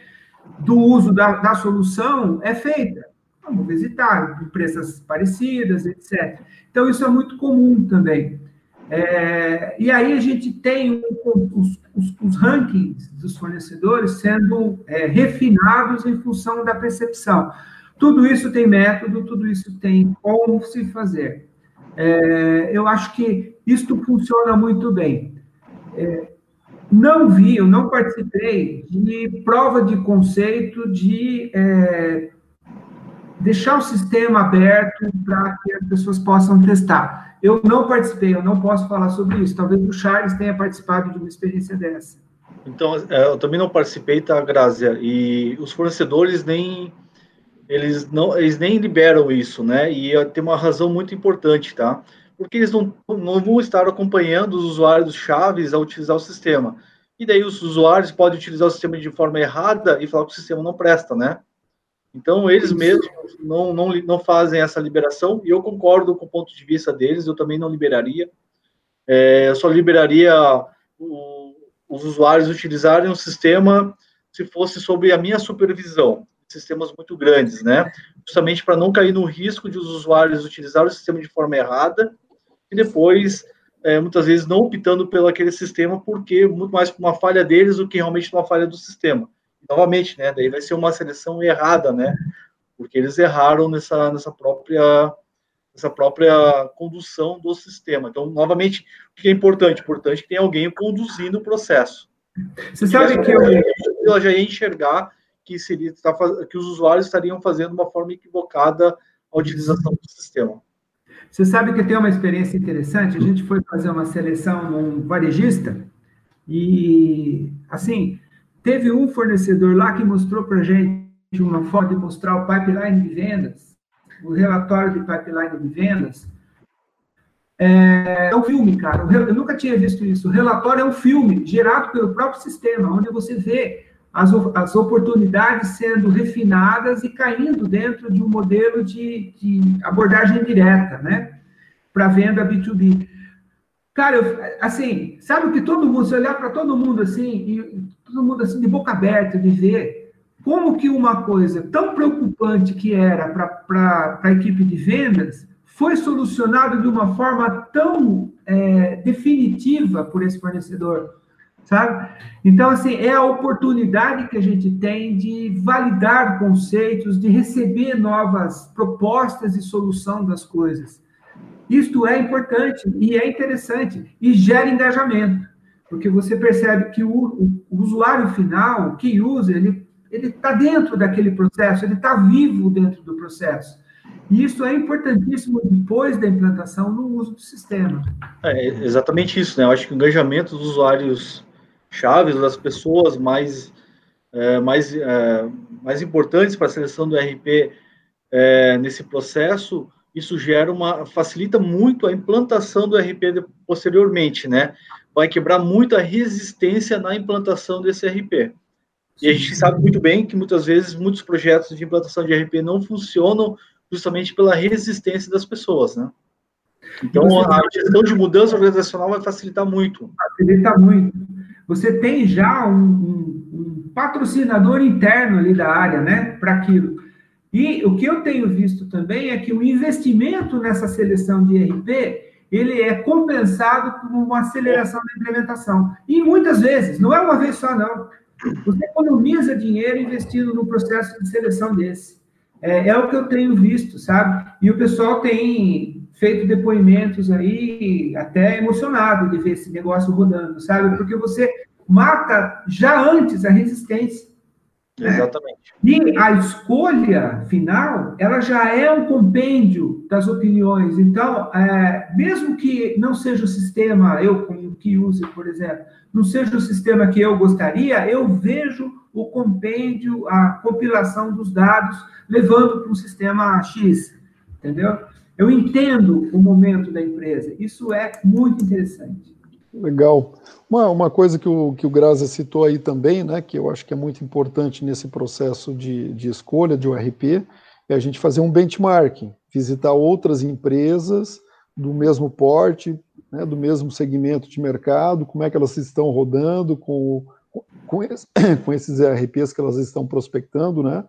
do uso da, da solução é feita. Vamos visitar, empresas parecidas, etc. Então, isso é muito comum também. É, e aí a gente tem os, os, os rankings dos fornecedores sendo é, refinados em função da percepção. Tudo isso tem método, tudo isso tem como se fazer. É, eu acho que isto funciona muito bem. É, não vi, eu não participei de prova de conceito de é, deixar o sistema aberto para que as pessoas possam testar. Eu não participei, eu não posso falar sobre isso. Talvez o Charles tenha participado de uma experiência dessa. Então, é, eu também não participei, tá, Grazia? E os fornecedores nem eles não eles nem liberam isso, né? E tem uma razão muito importante, tá? Porque eles não, não vão estar acompanhando os usuários chaves a utilizar o sistema. E daí os usuários podem utilizar o sistema de forma errada e falar que o sistema não presta, né? Então, eles mesmos não, não, não fazem essa liberação, e eu concordo com o ponto de vista deles, eu também não liberaria. É, eu só liberaria o, os usuários utilizarem o sistema se fosse sob a minha supervisão, sistemas muito grandes, né? Justamente para não cair no risco de os usuários utilizarem o sistema de forma errada e depois, é, muitas vezes, não optando pelo aquele sistema, porque muito mais por uma falha deles do que realmente uma falha do sistema novamente, né? Daí vai ser uma seleção errada, né? Porque eles erraram nessa, nessa própria nessa própria condução do sistema. Então, novamente, o que é importante? Importante que tenha alguém conduzindo o processo. Você sabe que eu... ela já ia enxergar que seria tá que os usuários estariam fazendo uma forma equivocada a utilização do sistema. Você sabe que tem uma experiência interessante. A gente foi fazer uma seleção num varejista e assim Teve um fornecedor lá que mostrou para gente uma foto de mostrar o pipeline de vendas, o relatório de pipeline de vendas. É, é um filme, cara. Eu nunca tinha visto isso. O relatório é um filme gerado pelo próprio sistema, onde você vê as, as oportunidades sendo refinadas e caindo dentro de um modelo de, de abordagem direta, né? Para venda B2B. Cara, eu, assim, sabe o que todo mundo, se olhar para todo mundo assim, e todo mundo assim de boca aberta de ver como que uma coisa tão preocupante que era para a equipe de vendas foi solucionada de uma forma tão é, definitiva por esse fornecedor, sabe? Então, assim, é a oportunidade que a gente tem de validar conceitos, de receber novas propostas de solução das coisas. Isto é importante e é interessante e gera engajamento porque você percebe que o, o, o usuário final, key user, ele está dentro daquele processo, ele está vivo dentro do processo. E isso é importantíssimo depois da implantação no uso do sistema. É exatamente isso, né? Eu acho que o engajamento dos usuários chaves, das pessoas mais é, mais é, mais importantes para a seleção do RP é, nesse processo, isso gera uma facilita muito a implantação do RP posteriormente, né? Vai quebrar muito a resistência na implantação desse RP. E a gente sabe muito bem que muitas vezes muitos projetos de implantação de RP não funcionam justamente pela resistência das pessoas, né? Então, a gestão de mudança organizacional vai facilitar muito. Facilita muito. Você tem já um, um, um patrocinador interno ali da área, né, para aquilo. E o que eu tenho visto também é que o investimento nessa seleção de RP ele é compensado por uma aceleração da implementação. E muitas vezes, não é uma vez só, não. você economiza dinheiro investindo no processo de seleção desse. É, é, o que eu tenho visto, sabe? E o pessoal tem feito depoimentos aí até emocionado de ver esse negócio rodando, sabe? Porque você mata já antes a resistência. Né? Exatamente. E a escolha final, ela já é um compêndio das opiniões. Então, é, mesmo que não seja o sistema, eu como que use, por exemplo, não seja o sistema que eu gostaria, eu vejo o compêndio, a compilação dos dados, levando para um sistema X, entendeu? Eu entendo o momento da empresa. Isso é muito interessante. Legal. Uma, uma coisa que o, que o Graza citou aí também, né, que eu acho que é muito importante nesse processo de, de escolha de URP, é a gente fazer um benchmarking, visitar outras empresas do mesmo porte, né, do mesmo segmento de mercado, como é que elas estão rodando com, com, com esses ERPs que elas estão prospectando, né?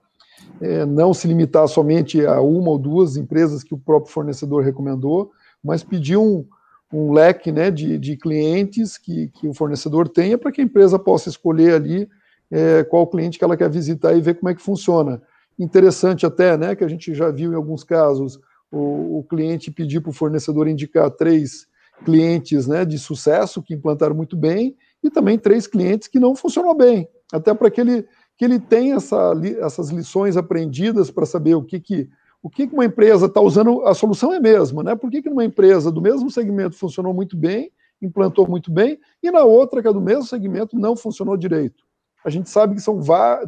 É, não se limitar somente a uma ou duas empresas que o próprio fornecedor recomendou, mas pedir um, um leque né, de, de clientes que, que o fornecedor tenha para que a empresa possa escolher ali é, qual cliente que ela quer visitar e ver como é que funciona. Interessante até, né, que a gente já viu em alguns casos, o, o cliente pedir para o fornecedor indicar três clientes né, de sucesso que implantaram muito bem e também três clientes que não funcionou bem, até para que ele, que ele tenha essa, essas lições aprendidas para saber o que, que o que uma empresa está usando, a solução é a mesma, né? Por que, que numa empresa do mesmo segmento funcionou muito bem, implantou muito bem, e na outra, que é do mesmo segmento, não funcionou direito? A gente sabe que são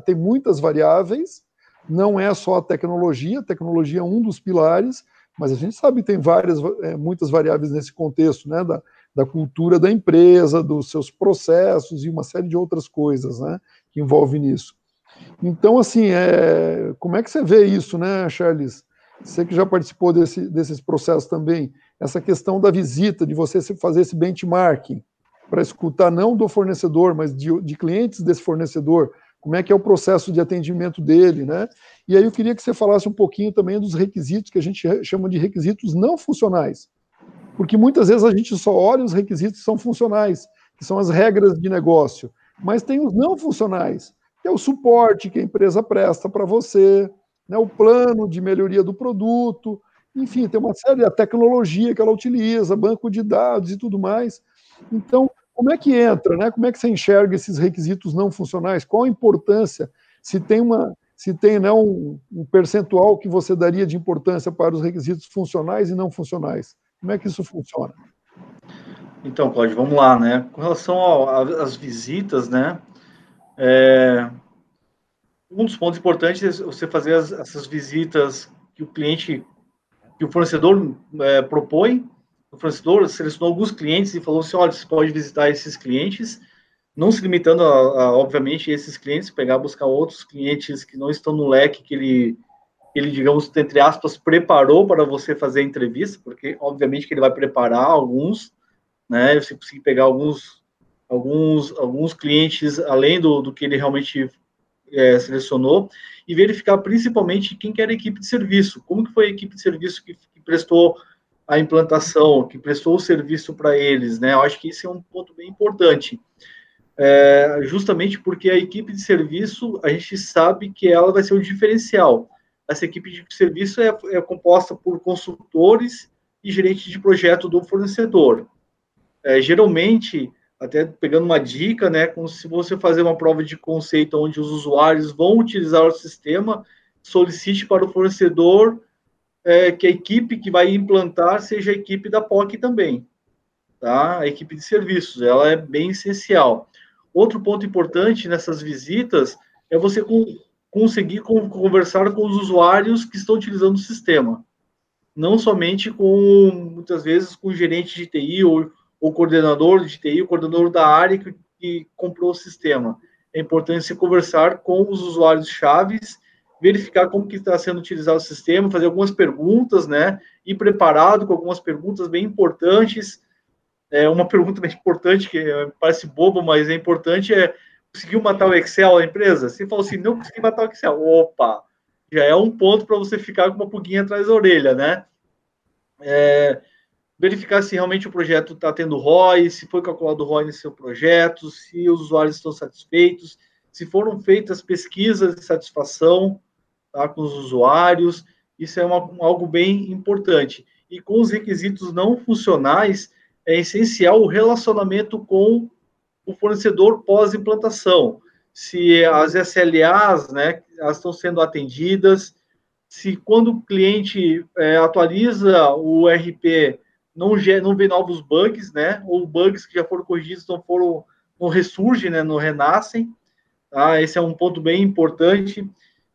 tem muitas variáveis, não é só a tecnologia, a tecnologia é um dos pilares, mas a gente sabe que tem várias, é, muitas variáveis nesse contexto, né? Da, da cultura da empresa, dos seus processos e uma série de outras coisas, né? Que envolvem nisso. Então, assim, é, como é que você vê isso, né, Charles? Você que já participou desse, desses processos também, essa questão da visita, de você fazer esse benchmarking, para escutar não do fornecedor, mas de, de, clientes desse fornecedor, como é que é o processo de atendimento dele, né? E aí eu queria que você falasse um pouquinho também dos requisitos que a gente chama de requisitos não funcionais. Porque muitas vezes a gente só olha os requisitos que são funcionais, que são as regras de negócio, mas tem os não funcionais, que é o suporte que a empresa presta para você, né, o plano de melhoria do produto, enfim, tem uma série, a tecnologia que ela utiliza, banco de dados e tudo mais. Então, como é que entra, né? Como é que você enxerga esses requisitos não funcionais? Qual a importância? Se tem uma, se tem né, um, um percentual que você daria de importância para os requisitos funcionais e não funcionais? Como é que isso funciona? Então, Cláudio, vamos lá, né? Com relação às visitas, né? É, um dos pontos importantes é você fazer as, essas visitas que o cliente, que o fornecedor é, propõe. O fornecedor selecionou alguns clientes e falou assim: olha, você pode visitar esses clientes, não se limitando, a, a obviamente, esses clientes, pegar, buscar outros clientes que não estão no leque que ele, ele, digamos, entre aspas, preparou para você fazer a entrevista, porque, obviamente, que ele vai preparar alguns, né? Você conseguir pegar alguns, alguns, alguns clientes além do, do que ele realmente é, selecionou e verificar principalmente quem que era a equipe de serviço, como que foi a equipe de serviço que, que prestou a implantação, que prestou o serviço para eles, né? Eu acho que isso é um ponto bem importante. É, justamente porque a equipe de serviço, a gente sabe que ela vai ser o diferencial. Essa equipe de serviço é, é composta por consultores e gerentes de projeto do fornecedor. É, geralmente, até pegando uma dica, né, como se você fazer uma prova de conceito onde os usuários vão utilizar o sistema, solicite para o fornecedor é, que a equipe que vai implantar seja a equipe da POC também, tá? A equipe de serviços, ela é bem essencial. Outro ponto importante nessas visitas é você com, conseguir conversar com os usuários que estão utilizando o sistema, não somente com muitas vezes com o gerente de TI ou o coordenador de TI, o coordenador da área que, que comprou o sistema. É importante se conversar com os usuários chaves, verificar como que está sendo utilizado o sistema, fazer algumas perguntas, né? Ir preparado com algumas perguntas bem importantes. É, uma pergunta bem importante, que parece bobo, mas é importante, é conseguiu matar o Excel a empresa? Você falou assim, não consegui matar o Excel. Opa! Já é um ponto para você ficar com uma pulguinha atrás da orelha, né? É, verificar se realmente o projeto está tendo ROI, se foi calculado ROI nesse seu projeto, se os usuários estão satisfeitos, se foram feitas pesquisas de satisfação tá, com os usuários, isso é uma, algo bem importante. E com os requisitos não funcionais, é essencial o relacionamento com o fornecedor pós-implantação. Se as SLAs, né, estão sendo atendidas, se quando o cliente é, atualiza o RP, não, não vê novos bugs, né, ou bugs que já foram corrigidos não foram, não ressurgem, né, não renascem, tá? Esse é um ponto bem importante.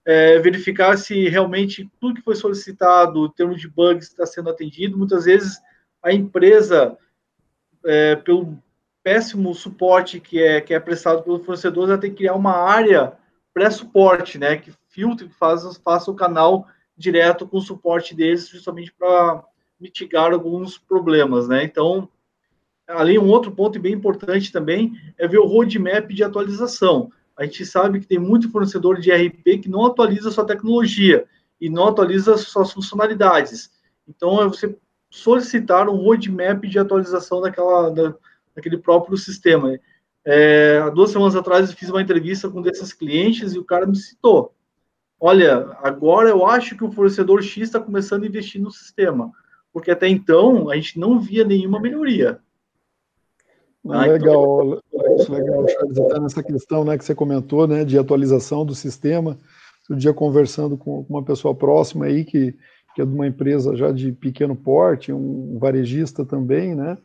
É, verificar se realmente tudo que foi solicitado em termos de bugs está sendo atendido. Muitas vezes a empresa, é, pelo péssimo suporte que é, que é prestado pelo fornecedor, ela tem que criar uma área pré-suporte, né, que filtre, que faça o canal direto com o suporte deles, justamente para mitigar alguns problemas, né? Então, além um outro ponto bem importante também é ver o roadmap de atualização. A gente sabe que tem muito fornecedor de RP que não atualiza sua tecnologia e não atualiza suas funcionalidades. Então, é você solicitar um roadmap de atualização daquela, da, daquele próprio sistema. É, há duas semanas atrás eu fiz uma entrevista com um desses clientes e o cara me citou. Olha, agora eu acho que o fornecedor X está começando a investir no sistema, porque até então a gente não via nenhuma melhoria. Ah, legal, então... legal, Charles, até nessa questão né, que você comentou, né, de atualização do sistema. Outro dia conversando com uma pessoa próxima aí que, que é de uma empresa já de pequeno porte, um varejista também, né,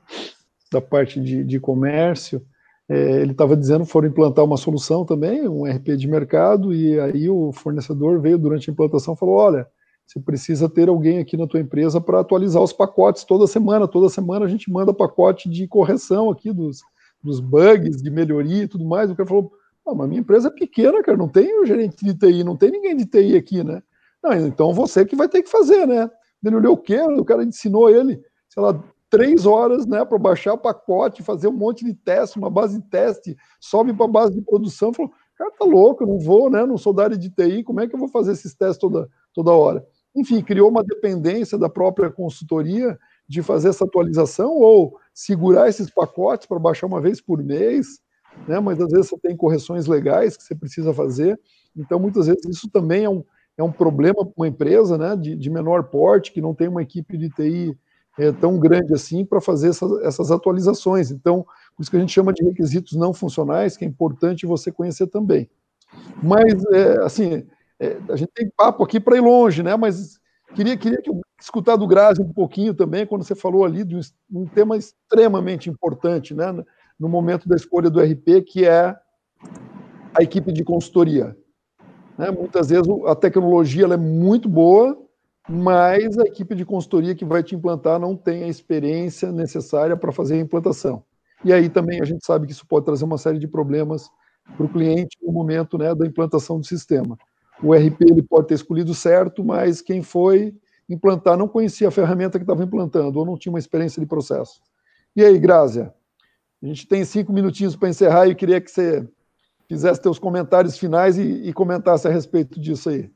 da parte de, de comércio, é, ele estava dizendo que foram implantar uma solução também, um RP de mercado, e aí o fornecedor veio durante a implantação e falou: olha, você precisa ter alguém aqui na tua empresa para atualizar os pacotes toda semana. Toda semana a gente manda pacote de correção aqui dos, dos bugs, de melhoria e tudo mais. O cara falou: ah, mas minha empresa é pequena, cara, não tem o gerente de TI, não tem ninguém de TI aqui, né? Não, então você que vai ter que fazer, né? Ele olhou o quê? O cara ensinou ele, sei lá, três horas né, para baixar o pacote, fazer um monte de teste, uma base de teste, sobe para a base de produção. Falou, cara, tá louco, eu não vou, né? Não sou da área de TI, como é que eu vou fazer esses testes toda, toda hora? Enfim, criou uma dependência da própria consultoria de fazer essa atualização ou segurar esses pacotes para baixar uma vez por mês, né? Mas às vezes você tem correções legais que você precisa fazer. Então, muitas vezes, isso também é um, é um problema para uma empresa né, de, de menor porte, que não tem uma equipe de TI é, tão grande assim para fazer essa, essas atualizações. Então, por isso que a gente chama de requisitos não funcionais, que é importante você conhecer também. Mas, é, assim, é, a gente tem papo aqui para ir longe, né? Mas queria, queria que eu escutar do Grazi um pouquinho também, quando você falou ali de um, um tema extremamente importante, né? No momento da escolha do RP, que é a equipe de consultoria. Né? Muitas vezes a tecnologia é muito boa, mas a equipe de consultoria que vai te implantar não tem a experiência necessária para fazer a implantação. E aí também a gente sabe que isso pode trazer uma série de problemas para o cliente no momento né, da implantação do sistema. O RP ele pode ter escolhido certo, mas quem foi implantar não conhecia a ferramenta que estava implantando ou não tinha uma experiência de processo. E aí, Grácia? A gente tem cinco minutinhos para encerrar e eu queria que você fizesse seus comentários finais e, e comentasse a respeito disso aí.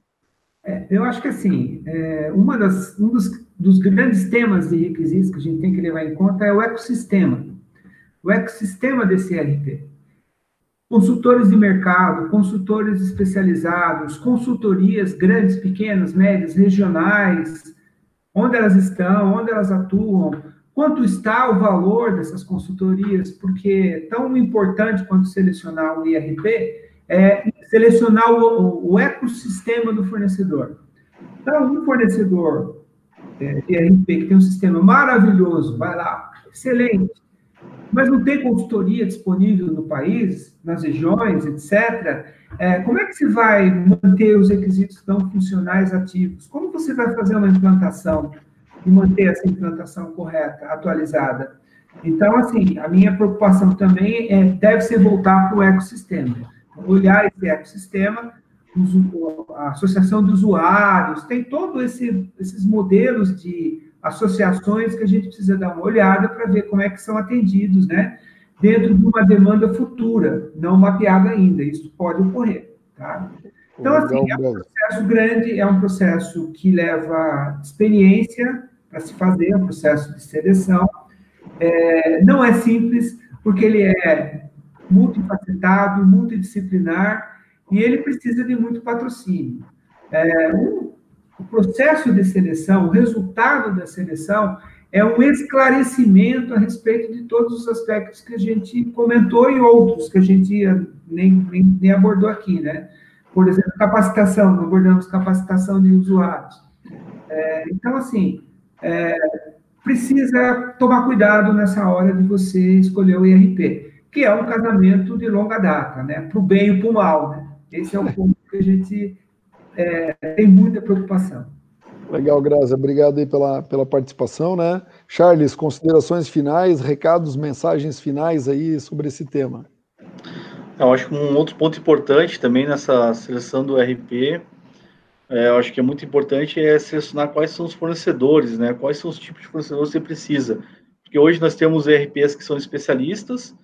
É, eu acho que assim, é, uma das, um dos, dos, grandes temas de requisitos que a gente tem que levar em conta é o ecossistema. O ecossistema desse RP. Consultores de mercado, consultores especializados, consultorias grandes, pequenas, médias, regionais, onde elas estão, onde elas atuam, quanto está o valor dessas consultorias, porque tão importante quanto selecionar um IRP é selecionar o, o, ecossistema do fornecedor. Então, um fornecedor é, de RP que tem um sistema maravilhoso, vai lá, excelente, mas não tem consultoria disponível no país, nas regiões, etc., é, como é que se vai manter os requisitos tão funcionais ativos? Como você vai fazer uma implantação e manter essa implantação correta, atualizada? Então, assim, a minha preocupação também é, deve ser voltar para o ecossistema olhar esse ecossistema, a associação de usuários, tem todos esse, esses modelos de associações que a gente precisa dar uma olhada para ver como é que são atendidos, né? Dentro de uma demanda futura, não mapeada ainda, isso pode ocorrer, tá? Então, assim, é um processo grande, é um processo que leva experiência para se fazer, é um processo de seleção. É, não é simples, porque ele é multifacetado, multidisciplinar, e ele precisa de muito patrocínio. É, o, o processo de seleção, o resultado da seleção, é um esclarecimento a respeito de todos os aspectos que a gente comentou e outros que a gente nem, nem, nem abordou aqui, né? Por exemplo, capacitação, abordamos capacitação de usuários. É, então, assim, é, precisa tomar cuidado nessa hora de você escolher o IRP, que é um casamento de longa data, né? Para o bem e para o mal, né? Esse é o ponto que a gente é, tem muita preocupação. Legal, Graça. Obrigado aí pela, pela participação, né? Charles, considerações finais, recados, mensagens finais aí sobre esse tema. Eu acho que um outro ponto importante também nessa seleção do RP, é, eu acho que é muito importante é selecionar quais são os fornecedores, né? Quais são os tipos de fornecedores que você precisa. Porque hoje nós temos RPs que são especialistas,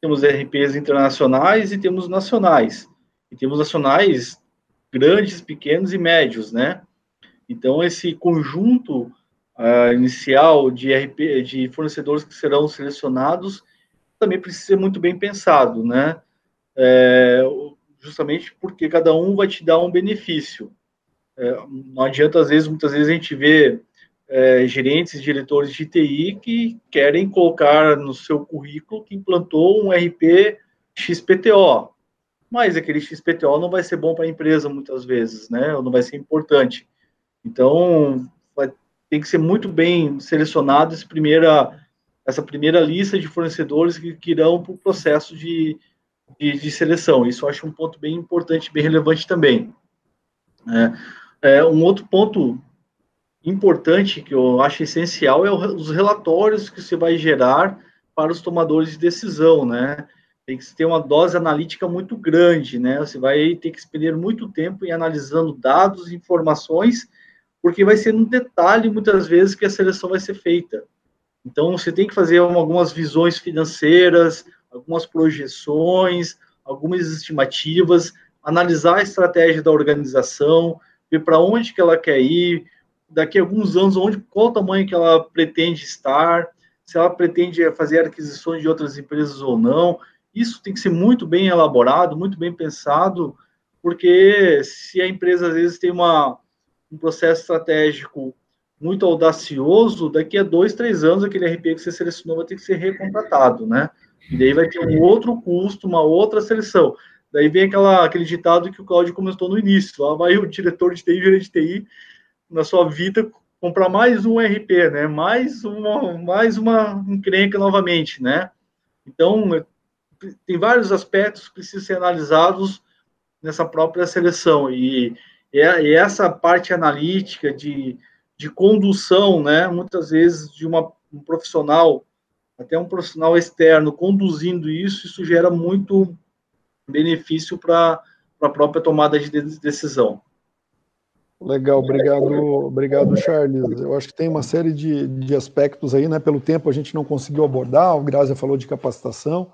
temos RPs internacionais e temos nacionais. E temos nacionais grandes, pequenos e médios, né? Então, esse conjunto uh, inicial de, RP, de fornecedores que serão selecionados também precisa ser muito bem pensado, né? É, justamente porque cada um vai te dar um benefício. É, não adianta, às vezes, muitas vezes a gente vê é, gerentes, diretores de TI que querem colocar no seu currículo que implantou um RP XPTO, mas aquele XPTO não vai ser bom para a empresa muitas vezes, né? Ou não vai ser importante. Então, vai, tem que ser muito bem selecionado essa primeira, essa primeira lista de fornecedores que, que irão para o processo de, de, de, seleção. Isso eu acho um ponto bem importante, bem relevante também. É, é, um outro ponto importante que eu acho essencial é os relatórios que você vai gerar para os tomadores de decisão, né? Tem que ter uma dose analítica muito grande, né? Você vai ter que expender muito tempo em analisando dados e informações porque vai ser no detalhe, muitas vezes, que a seleção vai ser feita. Então, você tem que fazer algumas visões financeiras, algumas projeções, algumas estimativas, analisar a estratégia da organização, ver para onde que ela quer ir, daqui a alguns anos, onde, qual o tamanho que ela pretende estar, se ela pretende fazer aquisições de outras empresas ou não. Isso tem que ser muito bem elaborado, muito bem pensado, porque se a empresa, às vezes, tem uma, um processo estratégico muito audacioso, daqui a dois, três anos, aquele RP que você selecionou vai ter que ser recontratado, né? E daí vai ter um outro custo, uma outra seleção. Daí vem aquela, aquele ditado que o Claudio comentou no início, lá vai o diretor de TI, gerente de TI, na sua vida, comprar mais um RP, né? Mais uma, mais uma encrenca novamente, né? Então, tem vários aspectos que precisam ser analisados nessa própria seleção. E e, essa parte analítica de, de condução, né, muitas vezes de uma, um profissional, até um profissional externo conduzindo isso, isso gera muito benefício para a própria tomada de decisão. Legal, obrigado, obrigado, Charles. Eu acho que tem uma série de, de aspectos aí, né? Pelo tempo a gente não conseguiu abordar, o Grazia falou de capacitação.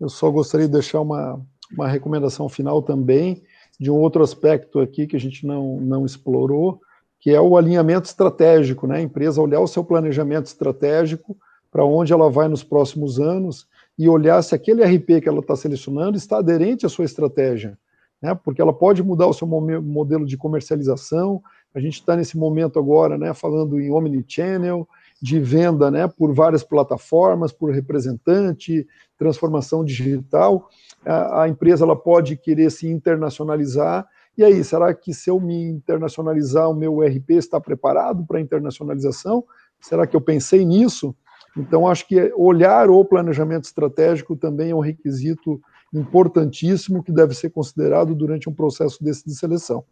Eu só gostaria de deixar uma, uma recomendação final também, de um outro aspecto aqui que a gente não, não explorou, que é o alinhamento estratégico, né? A empresa olhar o seu planejamento estratégico para onde ela vai nos próximos anos e olhar se aquele RP que ela está selecionando está aderente à sua estratégia, né? Porque ela pode mudar o seu modelo de comercialização. A gente está nesse momento agora, né? Falando em omnichannel, de venda, né? Por várias plataformas, por representante, transformação digital a, a empresa ela pode querer se internacionalizar. E aí, será que se eu me internacionalizar, o meu RP está preparado para internacionalização? Será que eu pensei nisso? Então, acho que olhar o planejamento estratégico também é um requisito importantíssimo que deve ser considerado durante um processo desse de seleção.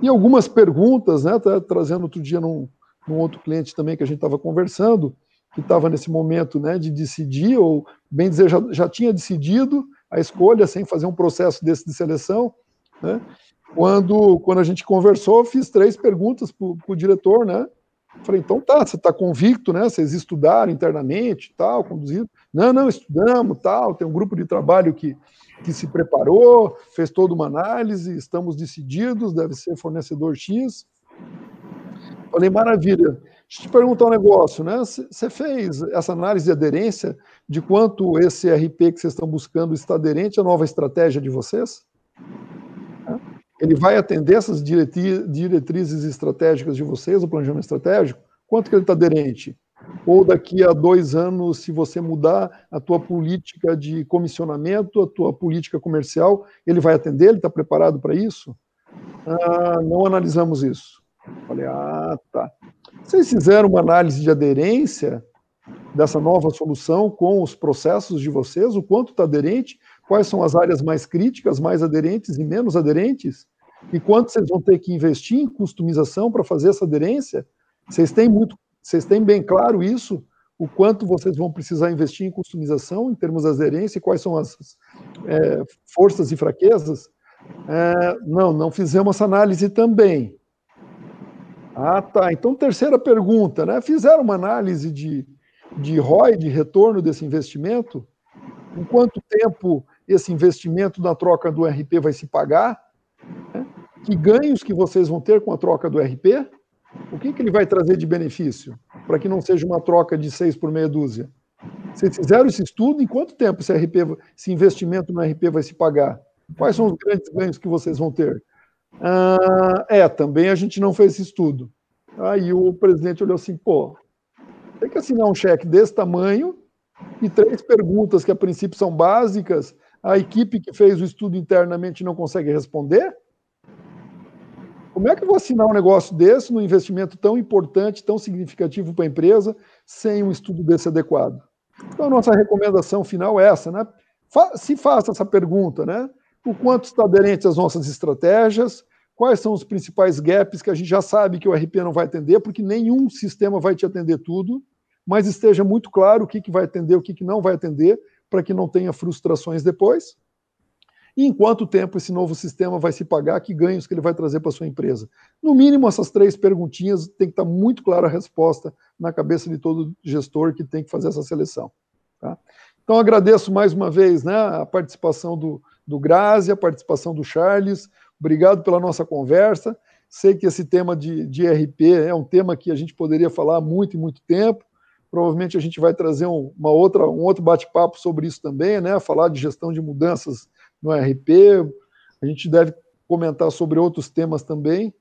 E algumas perguntas, né, tá, trazendo outro dia num, num outro cliente também que a gente estava conversando, que estava nesse momento né, de decidir, ou bem dizer, já, já tinha decidido, a escolha sem fazer um processo desse de seleção. Né? Quando, quando a gente conversou, fiz três perguntas para o diretor, né? Falei, então tá, você está convicto, né? Vocês estudaram internamente, tal, conduzido? Não, não, estudamos, tal. Tem um grupo de trabalho que, que se preparou, fez toda uma análise, estamos decididos, deve ser fornecedor X. Falei, maravilha. Deixa eu te perguntar um negócio, né? Você fez essa análise de aderência de quanto esse RP que vocês estão buscando está aderente à nova estratégia de vocês? ele vai atender essas diretrizes estratégicas de vocês, o planejamento estratégico? Quanto que ele está aderente? Ou daqui a dois anos, se você mudar a tua política de comissionamento, a tua política comercial, ele vai atender? Ele está preparado para isso? Ah, não analisamos isso. Falei, ah, tá. Vocês fizeram uma análise de aderência dessa nova solução com os processos de vocês? O quanto está aderente? Quais são as áreas mais críticas, mais aderentes e menos aderentes? E quanto vocês vão ter que investir em customização para fazer essa aderência? Vocês têm muito, vocês têm bem claro isso? O quanto vocês vão precisar investir em customização em termos de aderência e quais são as é, forças e fraquezas? É, não, não fizemos essa análise também. Ah, tá. Então, terceira pergunta, né? Fizeram uma análise de, de ROI, de retorno desse investimento? Em quanto tempo esse investimento na troca do RP vai se pagar? Né? Que ganhos que vocês vão ter com a troca do RP? O que, que ele vai trazer de benefício? Para que não seja uma troca de seis por meia dúzia. Vocês fizeram esse estudo? Em quanto tempo esse, RP, esse investimento no RP vai se pagar? Quais são os grandes ganhos que vocês vão ter? Ah, é, também a gente não fez esse estudo. Aí o presidente olhou assim, pô, tem que assinar um cheque desse tamanho e três perguntas que a princípio são básicas, a equipe que fez o estudo internamente não consegue responder? Como é que eu vou assinar um negócio desse, num investimento tão importante, tão significativo para a empresa, sem um estudo desse adequado? Então, a nossa recomendação final é essa, né? Se faça essa pergunta, né? O quanto está aderente às nossas estratégias, quais são os principais gaps que a gente já sabe que o RP não vai atender, porque nenhum sistema vai te atender tudo, mas esteja muito claro o que, que vai atender, o que, que não vai atender, para que não tenha frustrações depois e em quanto tempo esse novo sistema vai se pagar, que ganhos que ele vai trazer para sua empresa. No mínimo, essas três perguntinhas tem que estar muito clara a resposta na cabeça de todo gestor que tem que fazer essa seleção. Tá? Então, agradeço mais uma vez né, a participação do, do Grazi, a participação do Charles, obrigado pela nossa conversa. Sei que esse tema de, de RP é um tema que a gente poderia falar muito e muito tempo. Provavelmente a gente vai trazer um, uma outra, um outro bate-papo sobre isso também, né? Falar de gestão de mudanças no RP. A gente deve comentar sobre outros temas também.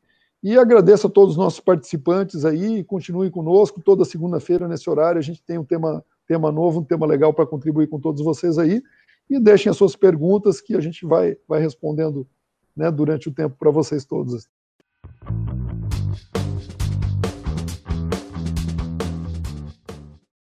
E agradeço a todos os nossos participantes aí. Continuem conosco. Toda segunda-feira, nesse horário, a gente tem um tema, tema novo, um tema legal para contribuir com todos vocês aí. E deixem as suas perguntas que a gente vai, vai respondendo né, durante o tempo para vocês todos.